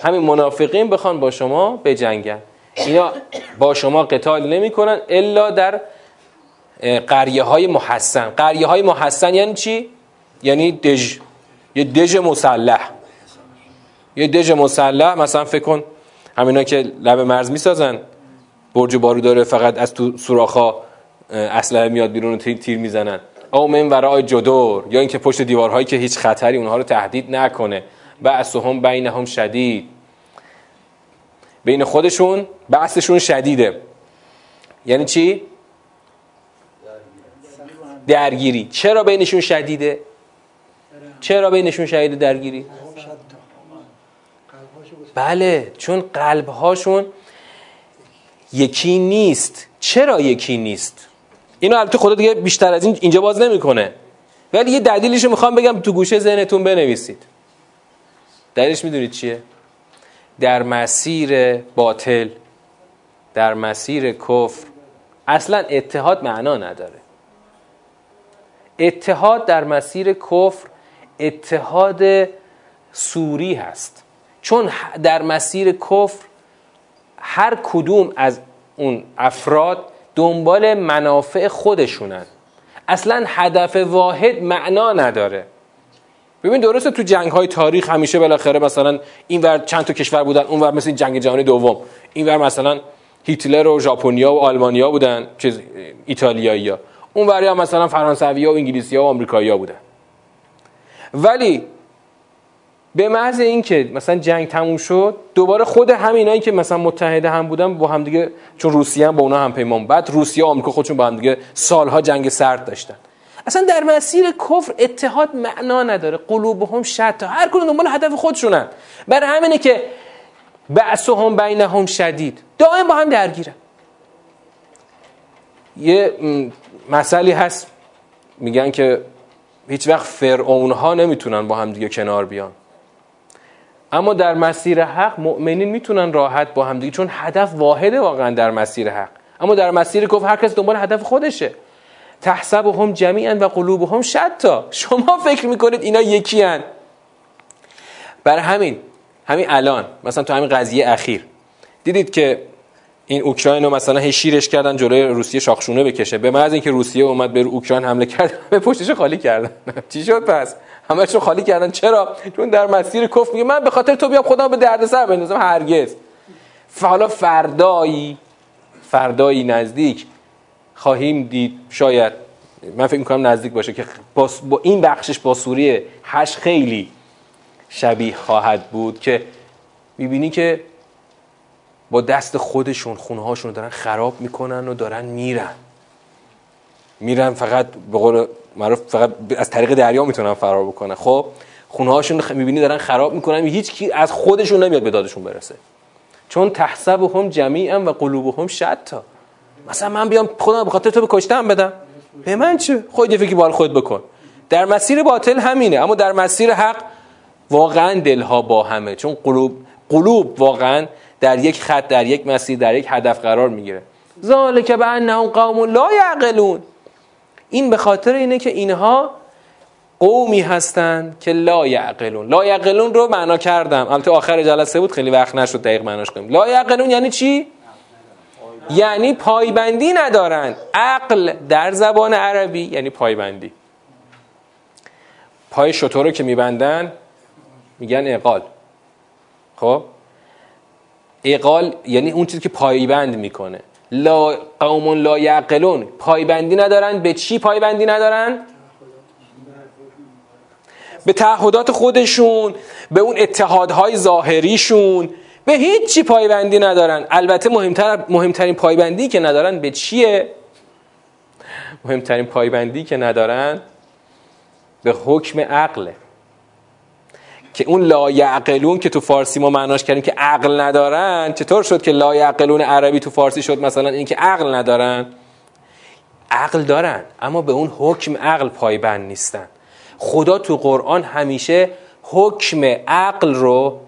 A: همین منافقین بخوان با شما بجنگن. اینا با شما قتال نمی‌کنن الا در قریه های محسن. قریه های محسن یعنی چی؟ یعنی دژ یه دژ مسلح. یه دژ مسلح مثلا فکر کن همینا که لب مرز می‌سازن برج بارو داره فقط از تو سوراخا اسلحه میاد بیرون و تیر می‌زنن. او من ورای جدور یا اینکه پشت دیوارهایی که هیچ خطری اونها رو تهدید نکنه بعثهم بینهم شدید بین خودشون بحثشون شدیده یعنی چی؟ درگیری چرا بینشون شدیده؟ چرا بینشون شدیده درگیری؟ بله چون قلبهاشون یکی نیست چرا یکی نیست اینو البته خدا دیگه بیشتر از این اینجا باز نمی‌کنه. ولی یه دلیلش رو می‌خوام بگم تو گوشه ذهنتون بنویسید. دلیلش می‌دونید چیه؟ در مسیر باطل در مسیر کفر اصلا اتحاد معنا نداره. اتحاد در مسیر کفر اتحاد سوری هست. چون در مسیر کفر هر کدوم از اون افراد دنبال منافع خودشونن. اصلا هدف واحد معنا نداره. ببین درسته تو جنگ های تاریخ همیشه بالاخره مثلا این ور چند تا کشور بودن اون ور مثل جنگ جهانی دوم. این ور مثلا هیتلر و ژاپنیا و آلمانیا بودن چیز ایتالیایی ها اون ور مثلا فرانسوی ها و انگلیسی ها و آمریکایی ها بودن. ولی به محض اینکه مثلا جنگ تموم شد دوباره خود همینایی که مثلا متحده هم بودن با هم دیگه چون روسیه هم با اونا هم پیمان بعد روسیه و آمریکا خودشون با هم دیگه سالها جنگ سرد داشتن. اصلا در مسیر کفر اتحاد معنا نداره قلوبهم شتا هر کدوم دنبال هدف خودشونن. برای همینه که بعثهم بینهم شدید. دائم با هم درگیرن. یه مسئله هست. میگن که هیچ وقت فرعون ها نمی‌تونن با هم دیگه کنار بیان. اما در مسیر حق مؤمنین می‌تونن راحت با هم دیگه چون هدف واحده واقعا در مسیر حق. اما در مسیر کفر هر کس دنبال هدف خودشه. تحسبهم جمیعا و قلوبهم شتا. شما فکر می‌کنید اینا یکی هن. برای همین همین الان مثلا تو همین قضیه اخیر. دیدید که این اوکراین رو مثلا هی شیرش کردن جلوی روسیه شاخشونه بکشه. به محض اینکه روسیه اومد به اوکراین حمله کرد [laughs] به پشتش خالی کردن. [laughs] چی شد پس؟ همش رو خالی کردن. چرا؟ چون در مسیر کفر میگه من به خاطر تو بیام خودم به دردسر بندازم هرگز. حالا فردایی فردایی نزدیک خواهیم دید شاید من فکر می‌کنم نزدیک باشه که با, با این بخشش با سوریه هش خیلی شبیه خواهد بود که می‌بینی که با دست خودشون خونه هاشون دارن خراب می‌کنن و دارن میرن. میرن فقط به قول معروف فقط از طریق دریا می‌تونن فرار بکنن. خب خونه هاشون می‌بینی دارن خراب می‌کنن هیچ کی از خودشون نمیاد به دادشون برسه. چون تحسبهم جمیعا و قلوبهم شتا. مثلا من بیام خودم به خاطر تو به کشتم بدم. به من چه؟ خود یه فکری بال خود بکن. در مسیر باطل همینه اما در مسیر حق واقعا دلها با همه. چون قلوب قلوب واقعا در یک خط در یک مسیر در یک هدف قرار می‌گیره. ذالک به انهم قوم لا یعقلون. این به خاطر اینه که اینها قومی هستند که لا یعقلون. لا یعقلون رو معنا کردم. البته آخر جلسه بود خیلی وقت نشد دقیق معناش کنیم. لا یعقلون یعنی چی؟ یعنی پایبندی ندارن. عقل در زبان عربی یعنی پایبندی. پای شطور رو که میبندن میگن اقال. خب؟ اقال یعنی اون چیزی که پایبند می‌کنه. لا قوم لا یعقلون. پایبندی ندارن. به چی پایبندی ندارن؟ به تعهدات خودشون به اون اتحادهای ظاهریشون. به هیچی پایبندی ندارن. البته مهمتر مهمترین پایبندی که ندارن به چیه؟ مهمترین پایبندی که ندارن به حکم عقله که اون لا یعقلون که تو فارسی ما معناش کردیم که عقل ندارن چطور شد که لا یعقلون عربی تو فارسی شد مثلا این که عقل ندارن؟ عقل دارن اما به اون حکم عقل پایبند نیستن. خدا تو قرآن همیشه حکم عقل رو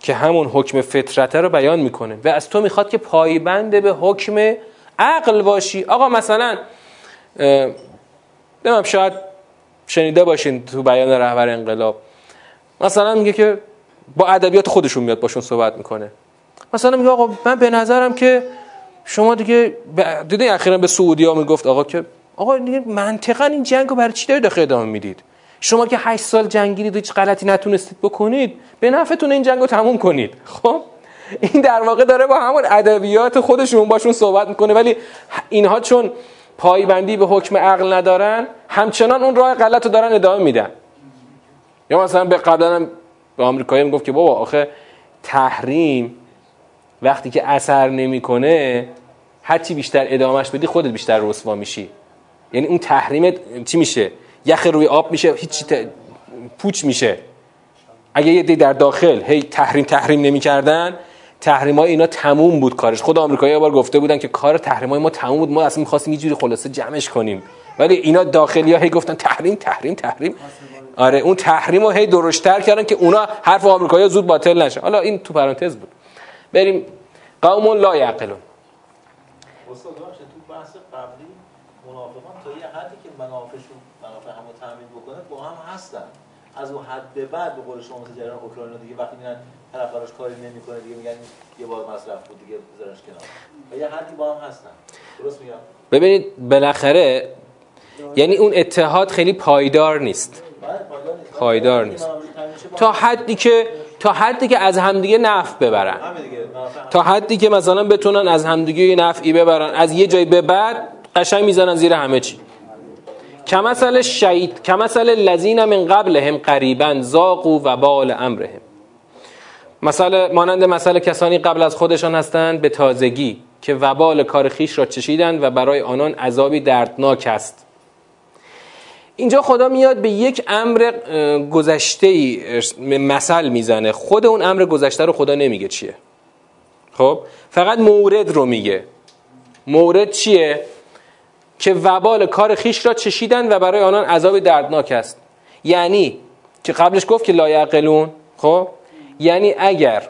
A: که همون حکم فطرته رو بیان می‌کنه و از تو می‌خواد که پایبند به حکم عقل باشی. آقا مثلا نمیم شاید شنیده باشین تو بیان رهبر انقلاب. مثلا میگه که با ادبیات خودشون میاد باشون صحبت می‌کنه. مثلا میگه آقا من به نظرم که شما دیگه دیدین اخیرا به سعودی ها می‌گفت آقا که آقا دیگه منطقا این جنگ رو برای چی دارید داخل ادامه می‌دید؟ شما که 8 سال جنگیدید هیچ غلطی نتونستید بکنید به نفعتون این جنگ رو تموم کنید. خب؟ این در واقع داره با همون ادبیات خودشون باشون صحبت می‌کنه ولی اینها چون پایبندی به حکم عقل ندارن همچنان اون راه غلط دارن ادامه میدن. یا مثلا به قبلا به آمریکایی می‌گفت که بابا آخه تحریم وقتی که اثر نمی‌کنه هرچی بیشتر ادامهش بدی خودت بیشتر رسوا میشی. یعنی اون تحریم چی میشه؟ یخ روی آب میشه هیچ پوچ میشه. اگه یه دی در داخل هی تحریم تحریم نمی‌کردن تحریم های اینا تموم بود کارش. خود آمریکایی یه بار گفته بودن که کار تحریم های ما تموم بود ما اصلا می‌خواستیم یه جوری خلاصه جمعش کنیم. ولی اینا داخلی ها هی گفتن تحریم تحریم تحریم. آره اون تحریم رو هی درشتر کردن که اونا حرف آمریکایی زود باطل نشه. حالا این تو پرانتز بود. بریم. قوم لا یعقلون.
B: استاد تو بحث قبلی منافقان تا یه حدی که منافعشون منافع همو تامین بکنه با هم هستن. از اون حد به بعد به قول شما مثل جریان اوکراین دیگه وقتی میرن طرف براش کاری نمی‌کنه دیگه میگن یه بار مصرف بود دیگه بذارش کنار. و یه حدی با هم هستن. درست میگم؟
A: ببینید بالاخره یعنی اون اتحاد خیلی پایدار نیست. پایدار نیست. تا حدی که تا حدی که از همدیگه نفع ببرن. تا حدی که مثلا بتونن از همدیگه نفعی ببرن. از یه جای به بعد قشنگ می‌زنن زیر همه چی. کمثل شید کمثل لذین من قبلهم قریبا زاقو و بال امرهم. مثلا مانند مثل کسانی قبل از خودشان هستند به تازگی که وبال کار خیش را چشیدند و برای آنان عذابی دردناک است. اینجا خدا میاد به یک امر گذشته مثل می‌زنه. خود اون امر گذشته رو خدا نمیگه چیه. خب؟ فقط مورد رو میگه. مورد چیه؟ که وبال کار خیش را چشیدن و برای آنان عذاب دردناک است. یعنی که قبلش گفت که لایعقلون خب؟ یعنی اگر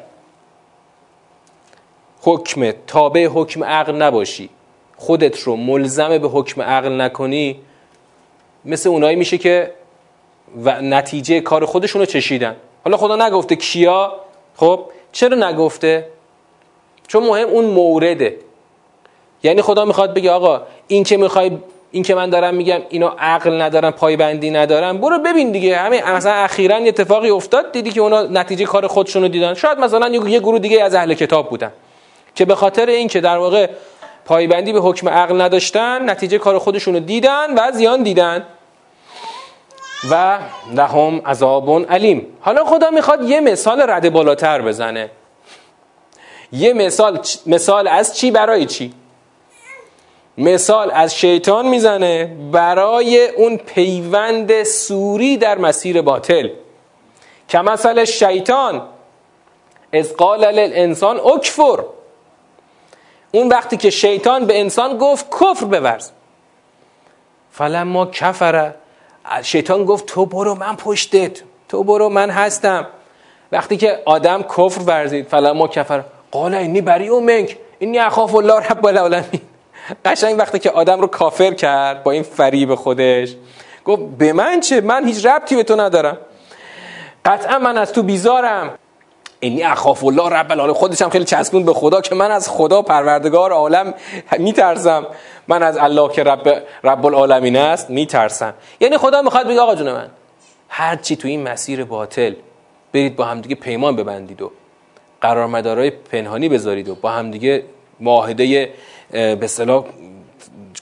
A: حکم تابع حکم عقل نباشی خودت رو ملزم به حکم عقل نکنی مثل اونایی میشه که و نتیجه کار خودشون رو چشیدن. حالا خدا نگفته کیا؟ خب چرا نگفته؟ چون مهم اون مورده. یعنی خدا می‌خواد بگه آقا این که می‌خوای این که من دارم میگم اینا عقل ندارن پایبندی ندارن. برو ببین دیگه. همین مثلا اخیرا اتفاقی افتاد دیدی که اونا نتیجه کار خودشون رو دیدن. شاید مثلا یه گروه دیگه از اهل کتاب بودن که به خاطر این که در واقع پایبندی به حکم عقل نداشتن نتیجه کار خودشون رو دیدن و زیان دیدن. و لهم عذاب علیم. حالا خدا می‌خواد یه مثال رد بالاتر بزنه. یه مثال مثال از چی؟ برای چی؟ مثال از شیطان می‌زنه برای اون پیوند سوری در مسیر باطل. که مثل شیطان از قال للانسان اکفر. اون وقتی که شیطان به انسان گفت کفر بورز. فلما کفره شیطان گفت تو برو من پشتت تو برو من هستم. وقتی که آدم کفر ورزید فلما کفر قال اینی بری منک اینی اخاف الله رب العالمین. قشنگ وقتی که آدم رو کافر کرد با این فریب خودش گفت به من چه؟ من هیچ ربطی به تو ندارم. قطعا من از تو بیزارم. اینی اخاف الله رب العالمین. خودش هم خیلی چسبون به خدا که من از خدا پروردگار عالم میترسم. من از الله که رب, رب العالمین است میترسم. یعنی خدا می‌خواد بگه آقا جون من هر چی تو این مسیر باطل برید با همدیگه پیمان ببندید و قرارمدارای پنهانی بذارید و با همدیگه معاهده به اصطلاح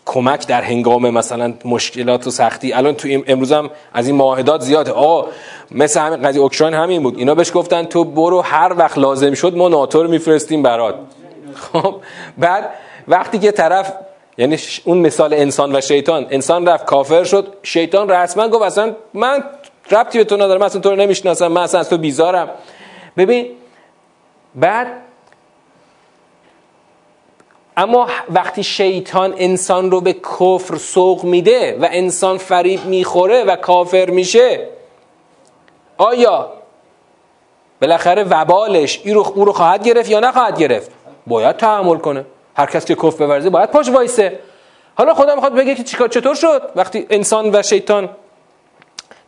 A: کمک در هنگام مثلا مشکلات و سختی. الان تو امروز هم از این معاهدات زیاده. آقا مثل همین قضیه اوکراین همین بود. اینا بهش گفتن تو برو هر وقت لازم شد ما ناتو میفرستیم برات. خب بعد وقتی که طرف یعنی اون مثال انسان و شیطان. انسان رفت کافر شد. شیطان رسما گفت اصلا من ربطی به تو ندارم اصلا تو رو نمی‌شناسم من اصلا از تو بیزارم. ببین بعد اما وقتی شیطان انسان رو به کفر سوق میده و انسان فریب می‌خوره و کافر میشه آیا بالاخره وبالش او رو خواهد گرفت یا نخواهد گرفت؟ باید تحمل کنه. هر کس که کفر بورزه باید پاش وایسه. حالا خدا می‌خواد بگه که چیکار چطور شد؟ وقتی انسان و شیطان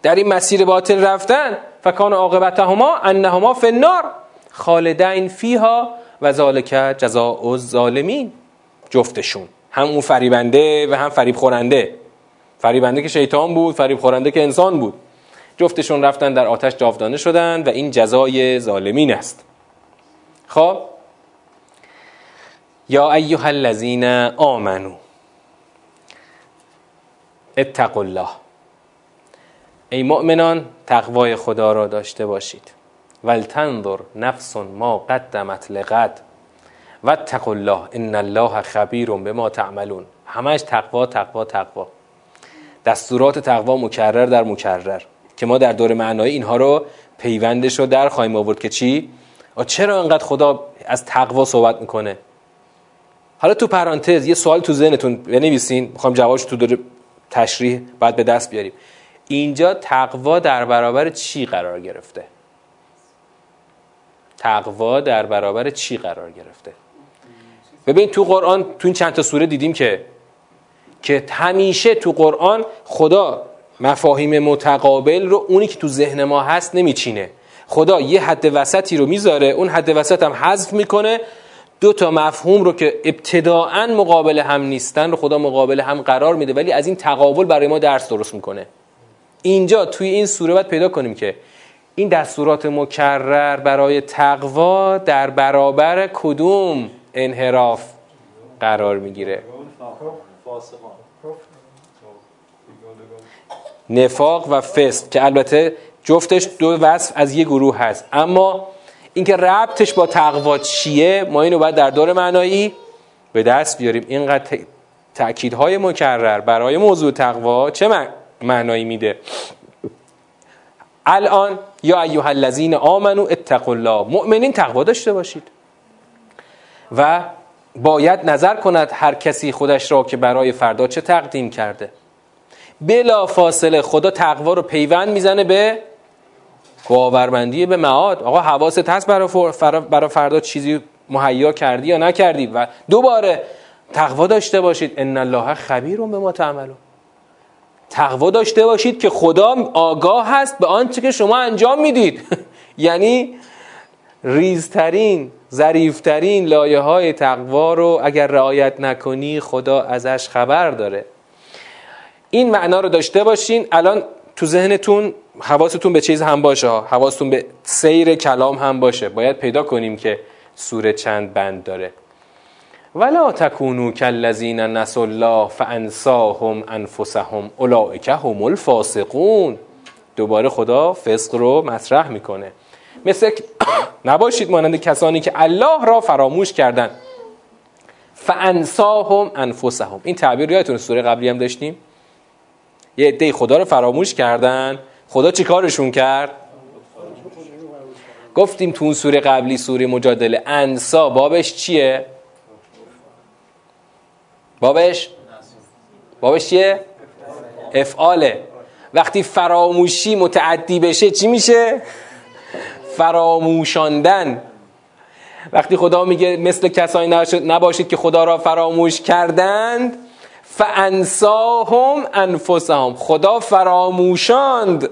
A: در این مسیر باطل رفتن فکان عاقبتهما انهما فی النار خالدین فیها و ذالک جزاء الظالمین. جفتشون. هم اون فریبنده و هم فریب خورنده فریبنده که شیطان بود فریب خورنده که انسان بود. جفتشون رفتن در آتش جاودانه شدن و این جزای ظالمین است. خب؟ یا ایها الذین آمنو. اتقوا الله. ای مؤمنان تقوای خدا را داشته باشید. ولتنظر نفس ما قدمت لغد. و اتقوا الله ان الله خبیر ما تعملون. همش تقوا تقوا تقوا. دستورات تقوا مکرر در مکرر. که ما در دور معنای اینها رو پیوندش رو در خواهیم آورد که چی؟ چرا انقدر خدا از تقوا صحبت می‌کنه؟ حالا تو پرانتز یه سوال تو ذهنتون بنویسین. می‌خوام جوابش تو دور تشریح بعد به دست بیاریم. اینجا تقوا در برابر چی قرار گرفته؟ تقوا در برابر چی قرار گرفته؟ ببین تو قرآن تو این چند تا سوره دیدیم که که همیشه تو قرآن خدا مفاهیم متقابل رو اونی که تو ذهن ما هست نمیچینه. خدا یه حد وسطی رو می‌ذاره اون حد وسط هم حذف می‌کنه. دو تا مفهوم رو که ابتداعا مقابل هم نیستن رو خدا مقابل هم قرار میده ولی از این تقابل برای ما درس درست می‌کنه. اینجا توی این سوره باید پیدا کنیم که این دستورات مکرر برای تقوا در برابر کدوم انحراف قرار می‌گیره. نفاق و فسق که البته جفتش دو وصف از یه گروه هست. اما اینکه ربطش با تقوا چیه ما اینو باید در دور معنایی به دست بیاریم. اینقدر تأکیدهای مکرر برای موضوع تقوا چه معنایی میده؟ الان یا ایها الذین آمنو اتقوا الله مؤمنین تقوا داشته باشید. و باید نظر کند هر کسی خودش را که برای فردا چه تقدیم کرده. بلا فاصله خدا تقوا رو پیوند می‌زنه به باورمندی به معاد. آقا حواست هست برای فردا چیزی مهیا کردی یا نکردی؟ و دوباره تقوا داشته باشید. ان الله خبیر به ما تعملون. تقوا داشته باشید که خدا آگاه هست به آنچه که شما انجام می‌دید. [laughs] یعنی ریزترین ظریفترین لایه های تقوا رو اگر رعایت نکنی خدا ازش خبر داره. این معنا رو داشته باشین. الان تو ذهنتون حواستون به چیز هم باشه حواستون به سیر کلام هم باشه. باید پیدا کنیم که سوره چند بند داره. ولا تکونو کالذین نسوا الله فانساهم انفسهم اولئک هم الفاسقون. دوباره خدا فسق رو مطرح می‌کنه. مثل [coughs] نباشید مانند کسانی که الله را فراموش کردند. فانساهم انفسهم. این تعبیر یادتون سوره قبلی هم داشتیم؟ یه عده خدا رو فراموش کردن. خدا چی کارشون کرد؟ گفتیم تو اون سوره قبلی سوره مجادله. انسا بابش چیه؟ بابش؟ بابش چیه؟ افعاله. وقتی فراموشی متعدی بشه چی میشه؟ فراموشاندن. وقتی خدا میگه مثل کسانی نباشید که خدا را فراموش کردند فانساهم انفسهم. خدا فراموشاند.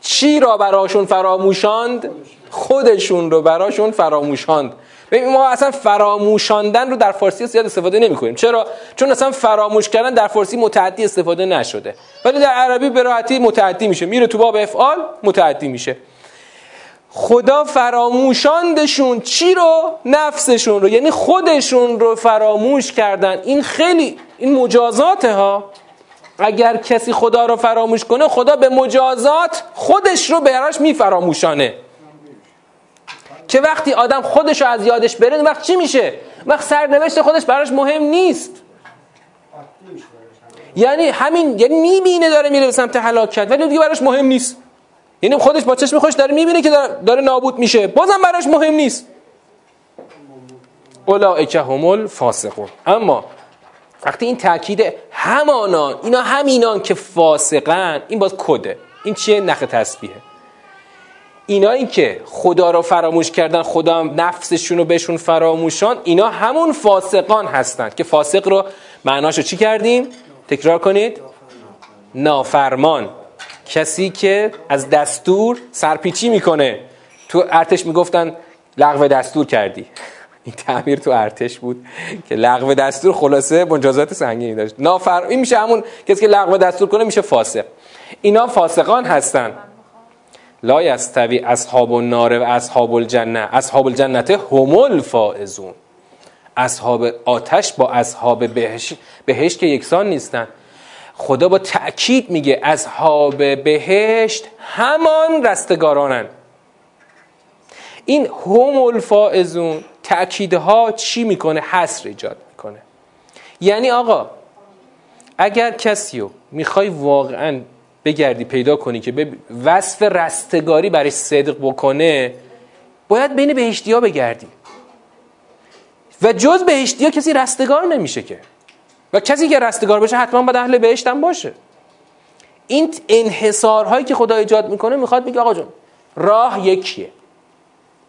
A: چی را براشون فراموشاند؟ خودشون رو براشون فراموشاند. ببین ما اصلا فراموشاندن رو در فارسی زیاد استفاده نمی کنیم چرا؟ چون اصلا فراموش کردن در فارسی متعدی استفاده نشده. ولی در عربی به راحتی متعدی میشه. میره تو باب افعال متعدی میشه. خدا فراموشاندشون چی رو؟ نفسشون رو. یعنی خودشون رو فراموش کردن. این خیلی این مجازاته ها. اگر کسی خدا رو فراموش کنه خدا به مجازات خودش رو براش میفراموشانه. که وقتی آدم خودش رو از یادش بره وقت چی میشه؟ وقت سرنوشت خودش براش مهم نیست. یعنی همین یعنی می‌بینه داره میره به سمت هلاکت ولی دیگه براش مهم نیست. یعنی خودش با چشم خوش داره می‌بینه که داره نابود میشه. بازم براش مهم نیست. اولئک هم الفاسقون. اما وقتی این تاکید همانان اینا همینان که فاسقن این باز کده. این چیه؟ نخ تسبیحه. اینا این که خدا رو فراموش کردن خدا هم نفسشون رو بهشون فراموشان اینا همون فاسقان هستند که فاسق رو معناشو چی کردیم؟ تکرار کنید. نافرمان. کسی که از دستور سرپیچی می‌کنه. تو ارتش می‌گفتن لغو دستور کردی. [laughs] این تعمیر تو ارتش بود که لغو دستور خلاصه مجازات سنگینی داشت. نافر این میشه همون کسی که لغو دستور کنه میشه فاسق. اینا فاسقان هستن. لا یستوی اصحاب النار و اصحاب الجنه. اصحاب الجنت هم الفائزون. اصحاب آتش با اصحاب بهش بهشت که یکسان نیستن. خدا با تأکید میگه اصحاب بهشت همان رستگارانن. این هم الفائزون تأکیدها چی می‌کنه؟ حسر ایجاد می‌کنه. یعنی آقا اگر کسی رو می‌خوای واقعا بگردی پیدا کنی که به وصف رستگاری برای صدق بکنه باید بین بهشتی ها بگردی. و جز بهشتی ها کسی رستگار نمیشه که. و کسی که رستگار بشه حتما باید اهل بهشت هم باشه. این انحصارهایی که خدا ایجاد می‌کنه می‌خواد میگه آقا جون راه یکیه.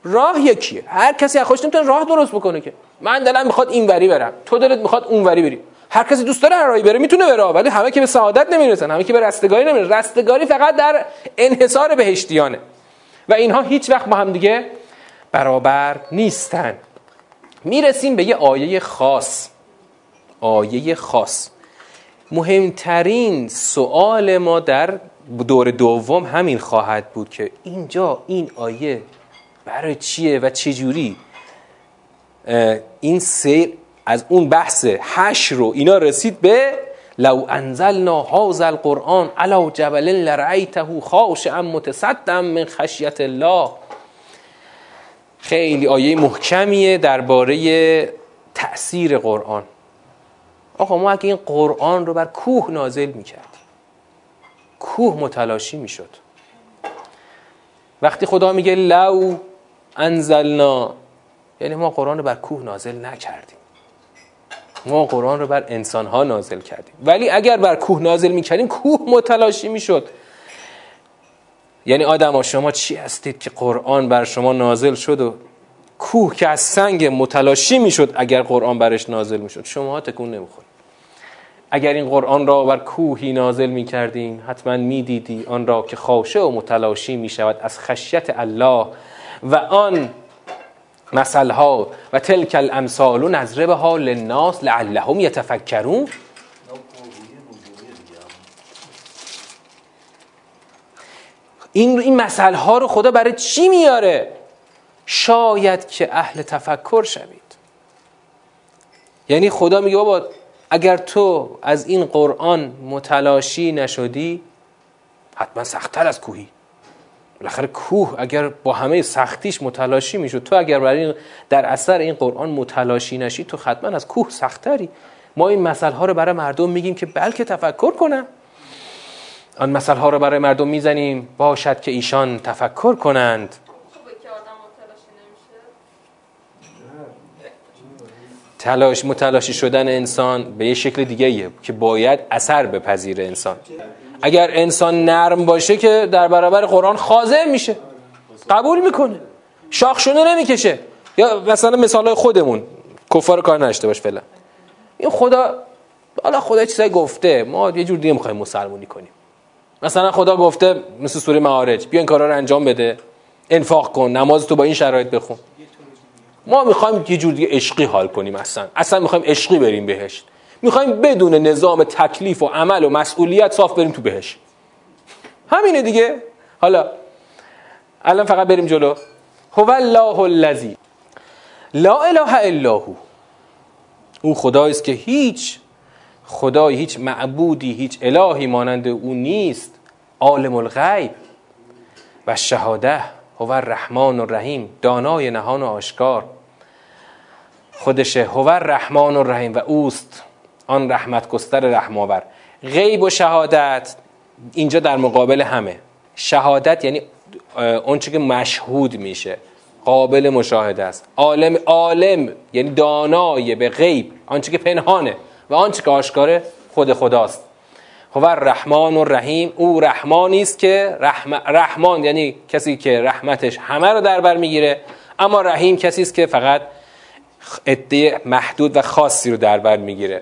A: راه یکیه. هر کسی از خوش نمی‌تونه راه درست بکنه که. من دلم می‌خواد این وری برم. تو دلت می‌خواد اون وری بری. هر کسی دوست داره هر بره می‌تونه بره ولی همه که به سعادت نمی‌رسن همه که به رستگاری نمی‌رسن. رستگاری فقط در انحصار بهشتیانه. و اینها هیچ وقت با هم دیگه برابر نیستن. می‌رسیم به یه آیه خاص. آیه خاص. مهمترین سوال ما در دور دوم همین خواهد بود که اینجا این آیه برای چیه و چجوری این سیر از اون بحث هش رو اینا رسید به لو انزلنا هذا القرآن على جبل لرأيته خاشعا متصدعا من خشیت الله. خیلی آیه محکمیه درباره تأثیر قرآن. آقا ما اگه این قرآن رو بر کوه نازل می‌کردیم کوه متلاشی می‌شد. وقتی خدا میگه لو انزلنا یعنی ما قرآن رو بر کوه نازل نکردیم. ما قرآن رو بر انسان ها نازل کردیم. ولی اگر بر کوه نازل می‌کردیم کوه متلاشی می‌شد. یعنی آدم شما چی هستید که قرآن بر شما نازل شد و کوه که از سنگ متلاشی می‌شد اگر قرآن برش نازل می‌شد. شما ها تکون نمی‌خورید. اگر این قرآن را بر کوهی نازل می کردیم حتما می دیدی آن را که خاشه و متلاشی می شود از خشیت الله و آن مثلها. و تلک الامثال نضربها للناس لعلهم یتفکرون. این این مسئله ها رو خدا برای چی میاره؟ شاید که اهل تفکر شوید. یعنی خدا میگه بابا اگر تو از این قرآن متلاشی نشدی حتما سختتر از کوهی. بالاخره کوه اگر با همه سختیش متلاشی می‌شد تو اگر برای در اثر این قرآن متلاشی نشی تو حتما از کوه سختتری. ما این مسئله ها رو برای مردم میگیم که بلکه تفکر کنن. آن مسئله ها رو برای مردم می‌زنیم باشد که ایشان تفکر کنند. تلاش متلاشی شدن انسان به یه شکل دیگه ایه که باید اثر بپذیره انسان. اگر انسان نرم باشه که در برابر قرآن خاضع میشه. قبول می‌کنه. شاخشونه نمی‌کشه. یا مثلا مثال خودمون. کفار کار نشته باش فعلا. این خدا حالا خدا چیزایی گفته. ما یه جور دیگه می‌خوایم مسلمونی کنیم. مثلا خدا گفته مثل سوره معارج بیا این کارا رو انجام بده. انفاق کن نماز تو با این شرایط بخون. ما می‌خوایم یه جور دیگه عشقی حال کنیم اصلا. اصلا می‌خوایم عشقی بریم بهشت می‌خوایم بدون نظام تکلیف و عمل و مسئولیت صاف بریم تو بهش. همینه دیگه. حالا الان فقط بریم جلو. هو الله الذی لا اله الا هو. او خدایی است که هیچ خدای هیچ معبودی هیچ الهی مانند او نیست. عالم الغیب و شهاده هو الرحمن الرحیم دانای نهان و آشکار. خودشه هو الرحمن الرحیم و اوست. آن رحمت گستر رحماور غیب و شهادت اینجا در مقابل همه. شهادت یعنی اونچه که مشهود میشه. قابل مشاهده است. عالم عالم یعنی دانای به غیب. آنچه که پنهانه. و آنچه که آشکاره خود خداست. هو رحمان و رحیم او رحمانی است که رحم... رحمان یعنی کسی که رحمتش همه رو در بر می‌گیره. اما رحیم کسی است که فقط عده محدود و خاصی رو در بر می‌گیره.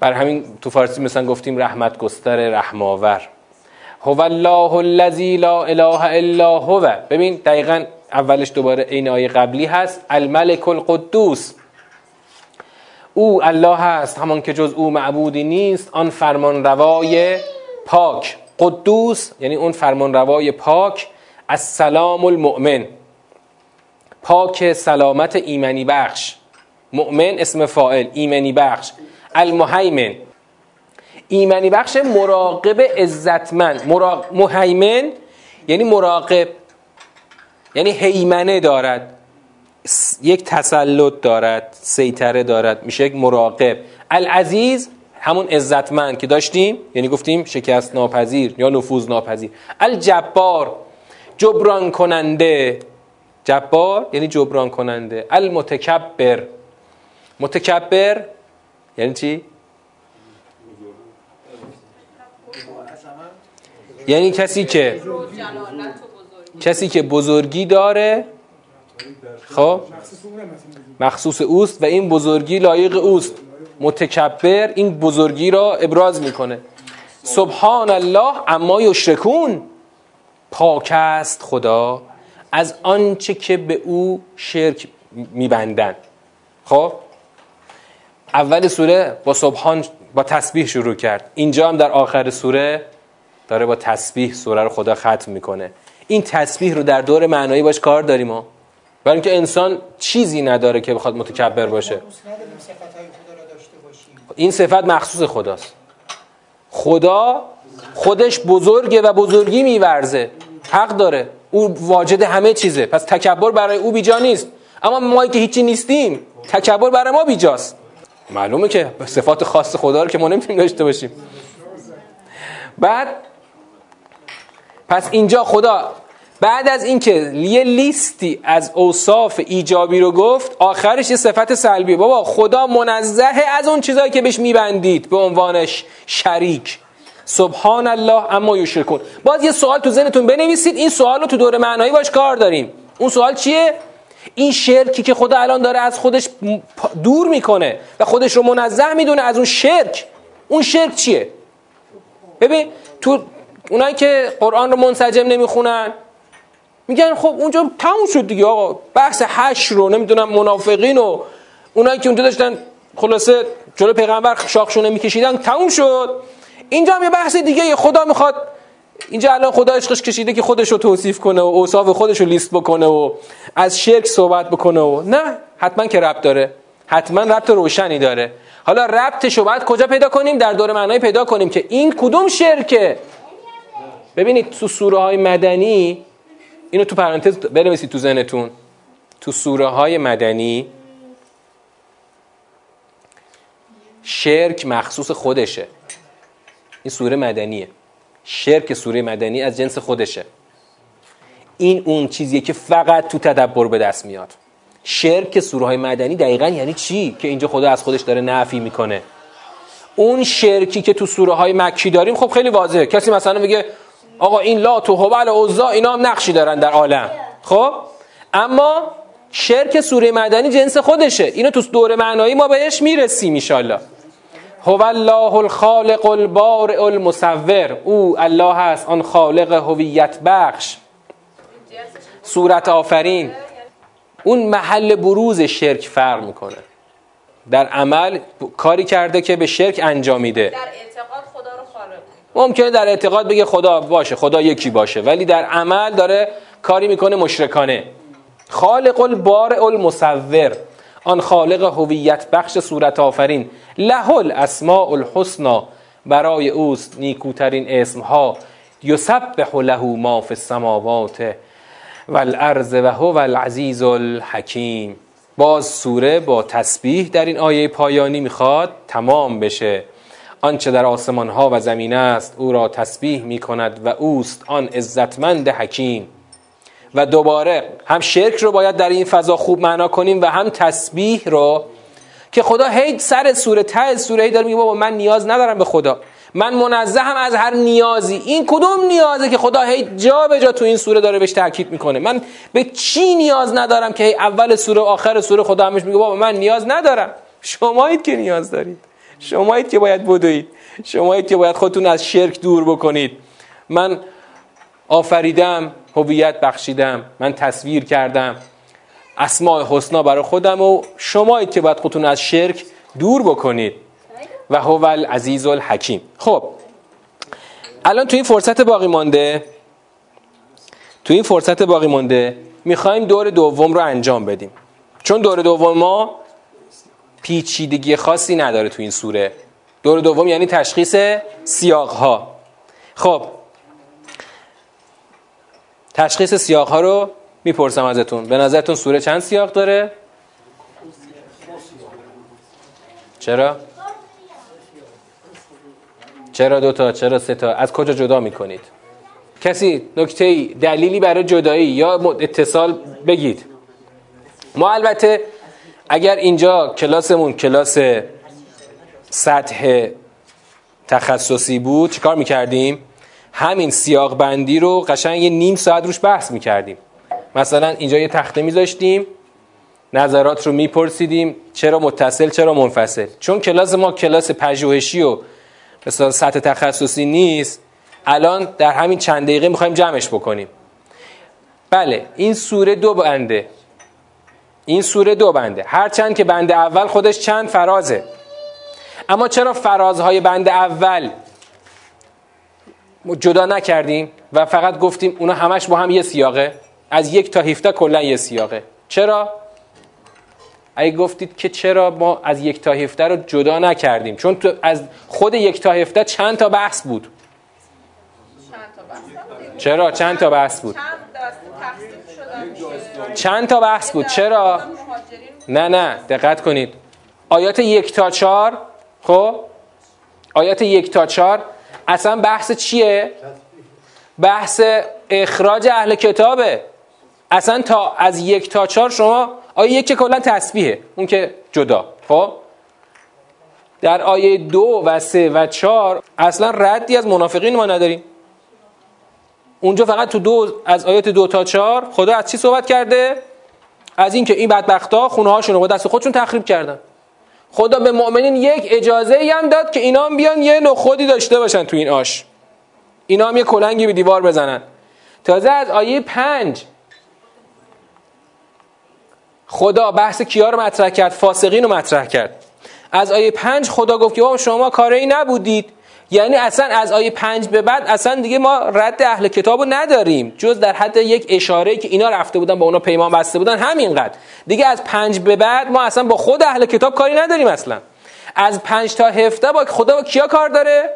A: بر همین تو فارسی مثلا گفتیم رحمت گستر رحماور هو الله الذی لا اله الا هو. ببین دقیقا اولش دوباره این آیه قبلی هست. الملک القدوس. او الله هست همان که جز او معبودی نیست آن فرمان روای پاک. قدوس یعنی اون فرمان روای پاک از سلام المؤمن. پاک سلامت ایمنی بخش. مؤمن اسم فائل ایمنی بخش. المهیمن. ایمنی بخش مراقب عزتمند. مراق... مهیمن یعنی مراقب. یعنی حیمنه دارد. یک تسلط دارد سیطره دارد میشه یک مراقب. العزیز همون عزتمند که داشتیم یعنی گفتیم شکست ناپذیر یا نفوذ ناپذیر. الجبار جبران کننده جبار یعنی جبران کننده المتکبر. متکبر یعنی چی؟ یعنی کسی که کسی که بزرگی داره خب؟ مخصوص اوست و این بزرگی لایق اوست. متکبر این بزرگی را ابراز می‌کنه. سبحان الله اما یشرکون. پاک است خدا. از آنچه که به او شرک میبندن. خب؟ اول سوره با سبحان با تسبیح شروع کرد. اینجا هم در آخر سوره داره با تسبیح سوره رو خدا ختم می‌کنه. این تسبیح رو در دور معنایی باش کار داریم ها. برای اینکه انسان چیزی نداره که بخواد متکبر باشه. این صفت مخصوص خداست. خدا خودش بزرگه و بزرگی میورزه. حق داره. او واجد همه چیزه. پس تکبر برای او بیجا نیست. اما ما که هیچی نیستیم تکبر برای ما بیجاست. معلومه که صفات خاص خدا رو که ما نمی‌تونیم داشته باشیم. بعد پس اینجا خدا بعد از اینکه یه لیستی از اوصاف ایجابی رو گفت آخرش یه صفت سلبی. بابا خدا منزه از اون چیزایی که بهش میبندید. به عنوانش شریک. سبحان الله اما یشرکون. باز یه سوال تو ذهنتون بنویسید. این سوال رو تو دور معنایی باش کار داریم. اون سوال چیه؟ این شرکی که خدا الان داره از خودش دور می‌کنه و خودش رو منزه می‌دونه از اون شرک. اون شرک چیه؟ ببین تو اونایی که قرآن رو منسجم نمی‌خونن میگن خب اونجا تموم شد دیگه آقا بحث حش رو نمی‌دونم منافقین و اونایی که اونجا داشتن خلاصه جلو پیغمبر شاخشونه میکشیدن تموم شد. اینجا هم یه بحث دیگه خدا می‌خواد. اینجا الان خدا عشقش کشیده که خودش رو توصیف کنه و اوصاف خودش رو لیست بکنه و از شرک صحبت بکنه و نه حتما که ربط داره. حتما ربط روشنی داره. حالا ربطش رو باید کجا پیدا کنیم؟ در دور معنای پیدا کنیم که این کدوم شرکه؟ ببینید تو سوره های مدنی اینو تو پرانتز بنویسید تو ذهنتون. تو سوره های مدنی. شرک مخصوص خودشه. این سوره مدنیه. شرک سوره مدنی از جنس خودشه. این اون چیزیه که فقط تو تدبر به دست میاد. شرک سوره های مدنی دقیقا یعنی چی؟ که اینجا خدا از خودش داره نفی می‌کنه. اون شرکی که تو سوره های مکی داریم خب خیلی واضحه. کسی مثلا میگه آقا این لا تو هبل اوزا اینا هم نقشی دارن در عالم. خب؟ اما شرک سوره مدنی جنس خودشه. اینو تو دور معنایی ما بهش می‌رسیم ایشالله هو الله الخالق البارئ المصور. او الله هست آن خالق هویت بخش. صورت آفرین. اون محل بروز شرک فرق می‌کنه. در عمل کاری کرده که به شرک انجامیده
C: در اعتقاد
A: ممکنه در اعتقاد بگه خدا باشه خدا یکی باشه ولی در عمل داره کاری می‌کنه مشرکانه. خالق البارئ المصور. آن خالق هویت بخش صورت آفرین. له الاسماء الحسنا برای اوست نیکوترین اسمها. یسبح له ما فی السماوات والارض و هو العزیز الحکیم. باز سوره با تسبیح در این آیه پایانی می‌خواد تمام بشه. آنچه در آسمان ها و زمین است او را تسبیح می کند و اوست آن عزتمند حکیم. و دوباره هم شرک رو باید در این فضا خوب معنا کنیم و هم تسبیح رو که خدا هی سر سوره ته سوره هی داره میگه بابا من نیاز ندارم به خدا من منزهم از هر نیازی. این کدوم نیازه که خدا هی جا به جا تو این سوره داره بهش تاکید می‌کنه؟ من به چی نیاز ندارم که هی اول سوره آخر سوره خدا همش میگه بابا من نیاز ندارم شمایید که نیاز دارید. شمایید که باید بدوید. شمایید که باید خودتون از شرک دور بکنید. من آفریدم هویت بخشیدم. من تصویر کردم. اسماء حسنا برای خودم و شمایید که باید خودتون از شرک دور بکنید. و هو العزیز الحکیم. خب. الان تو این فرصت باقی مانده تو این فرصت باقی مانده می‌خوایم دور دوم رو انجام بدیم. چون دور دوم ما پیچیدگی خاصی نداره تو این سوره. دور دوم یعنی تشخیص سیاق ها خب. تشخیص سیاق ها رو می‌پرسم ازتون. به نظرتون سوره چند سیاق داره؟ چرا؟ چرا دو تا؟ چرا سه تا؟ از کجا جدا می‌کنید؟ کسی نکته دلیلی برای جدایی یا اتصال بگید. ما البته اگر اینجا کلاسمون کلاس سطح تخصصی بود چیکار می‌کردیم؟ همین سیاق بندی رو قشنگ یه نیم ساعت روش بحث می‌کردیم. مثلا اینجا یه تخته میذاشتیم نظرات رو میپرسیدیم چرا متصل چرا منفصل؟ چون کلاس ما کلاس پژوهشی و مثلا سطح تخصصی نیست الان در همین چند دقیقه می‌خوایم جمعش بکنیم. بله این سوره دو بنده. این سوره دو بنده. هرچند که بند اول خودش چند فرازه. اما چرا فرازهای بند اول جدا نکردیم و فقط گفتیم اونا همش با هم یه سیاقه؟ از یک تا هفته کلا یه سیاقه. چرا؟ اگه گفتید که چرا ما از یک تا هفته رو جدا نکردیم؟ چون تو از خود یک تا هفته چند تا بحث بود؟ چرا چند تا بحث بود؟ چند تا بحث بود. چرا؟ نه نه دقت کنید. آیات یک تا چار خب؟ آیات یک تا چار اصلا بحث چیه؟ بحث اخراج اهل کتابه. اصلا تا از یک تا چار شما آیه یک که کلا تسبیحه. اون که جدا خب؟ در آیه دو و سه و چار اصلا ردی از منافقین ما نداریم. اونجا فقط تو دو از آیات دو تا چار خدا از چی صحبت کرده؟ از اینکه این بدبختا خونه هاشون رو با دست خودشون تخریب کردن. خدا به مؤمنین یک اجازه ای هم داد که اینا هم بیان یه نخودی داشته باشن تو این آش. اینا هم یه کلنگی به دیوار بزنن. تازه از آیه پنج. خدا بحث کیا رو مطرح کرد؟ فاسقین رو مطرح کرد. از آیه پنج خدا گفت که شما کاری نبودید. یعنی اصلا از آیه پنج به بعد اصلا دیگه ما رد اهل کتاب نداریم. جز در حد یک اشاره که اینا رفته بودن با اونا پیمان بسته بودن همینقدر. دیگه از پنج به بعد ما اصلا با خود اهل کتاب کاری نداریم اصلا. از پنج تا هفته با خدا با کیا کار داره؟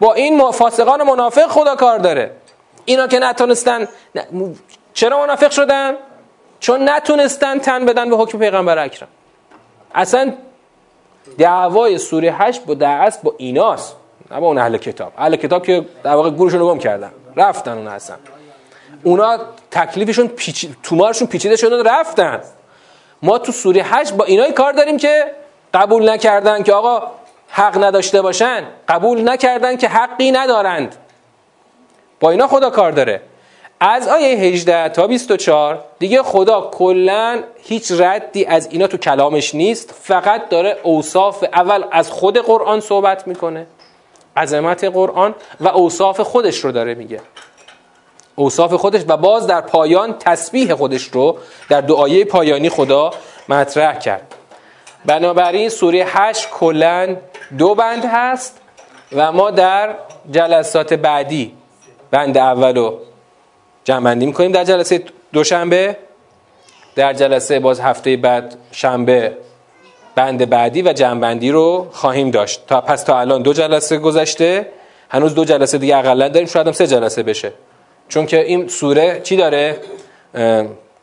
A: با این فاسقان منافق خدا کار داره. اینا که نتونستن چرا منافق شدن؟ چون نتونستن تن بدن به حکم پیغمبر اکرم. اصلا دعوای سوره هشت با دعوت با ایناست. با اون اهل کتاب. اهل کتاب که در واقع گورشون رو گم کردن. رفتن اون اصلا. اونا تکلیفشون پیچ... تومارشون پیچیده شده رفتن. ما تو سوره هشت با اینای کار داریم که قبول نکردن که آقا حق نداشته باشن قبول نکردن که حقی ندارند. با اینا خدا کار داره. از آیه 18 تا 24 دیگه خدا کلا هیچ ردی از اینا تو کلامش نیست. فقط داره اوصاف اول از خود قرآن صحبت می‌کنه. عظمت قرآن و اوصاف خودش رو داره میگه. اوصاف خودش و باز در پایان تسبیح خودش رو در دعایه پایانی خدا مطرح کرد. بنابراین سوره 8 کلا دو بند هست و ما در جلسات بعدی بند اولو جمع می‌کنیم. در جلسه دوشنبه در جلسه باز هفته بعد شنبه بند بعدی و جنبندی رو خواهیم داشت. تا پس تا الان دو جلسه گذشته هنوز دو جلسه دیگه اقلا داریم شاید هم سه جلسه بشه. چون که این سوره چی داره؟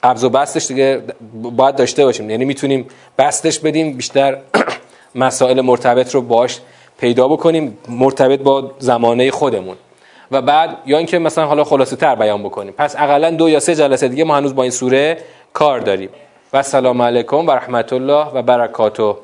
A: قبض و بستش دیگه باید داشته باشیم. یعنی می‌تونیم بستش بدیم بیشتر [clears throat] مسائل مرتبط رو باش پیدا بکنیم مرتبط با زمانه خودمون. و بعد یا اینکه مثلا حالا خلاصه تر بیان بکنیم. پس اقلا دو یا سه جلسه دیگه ما هنوز با این سوره کار داریم. و سلام علیکم و رحمت الله و برکاته.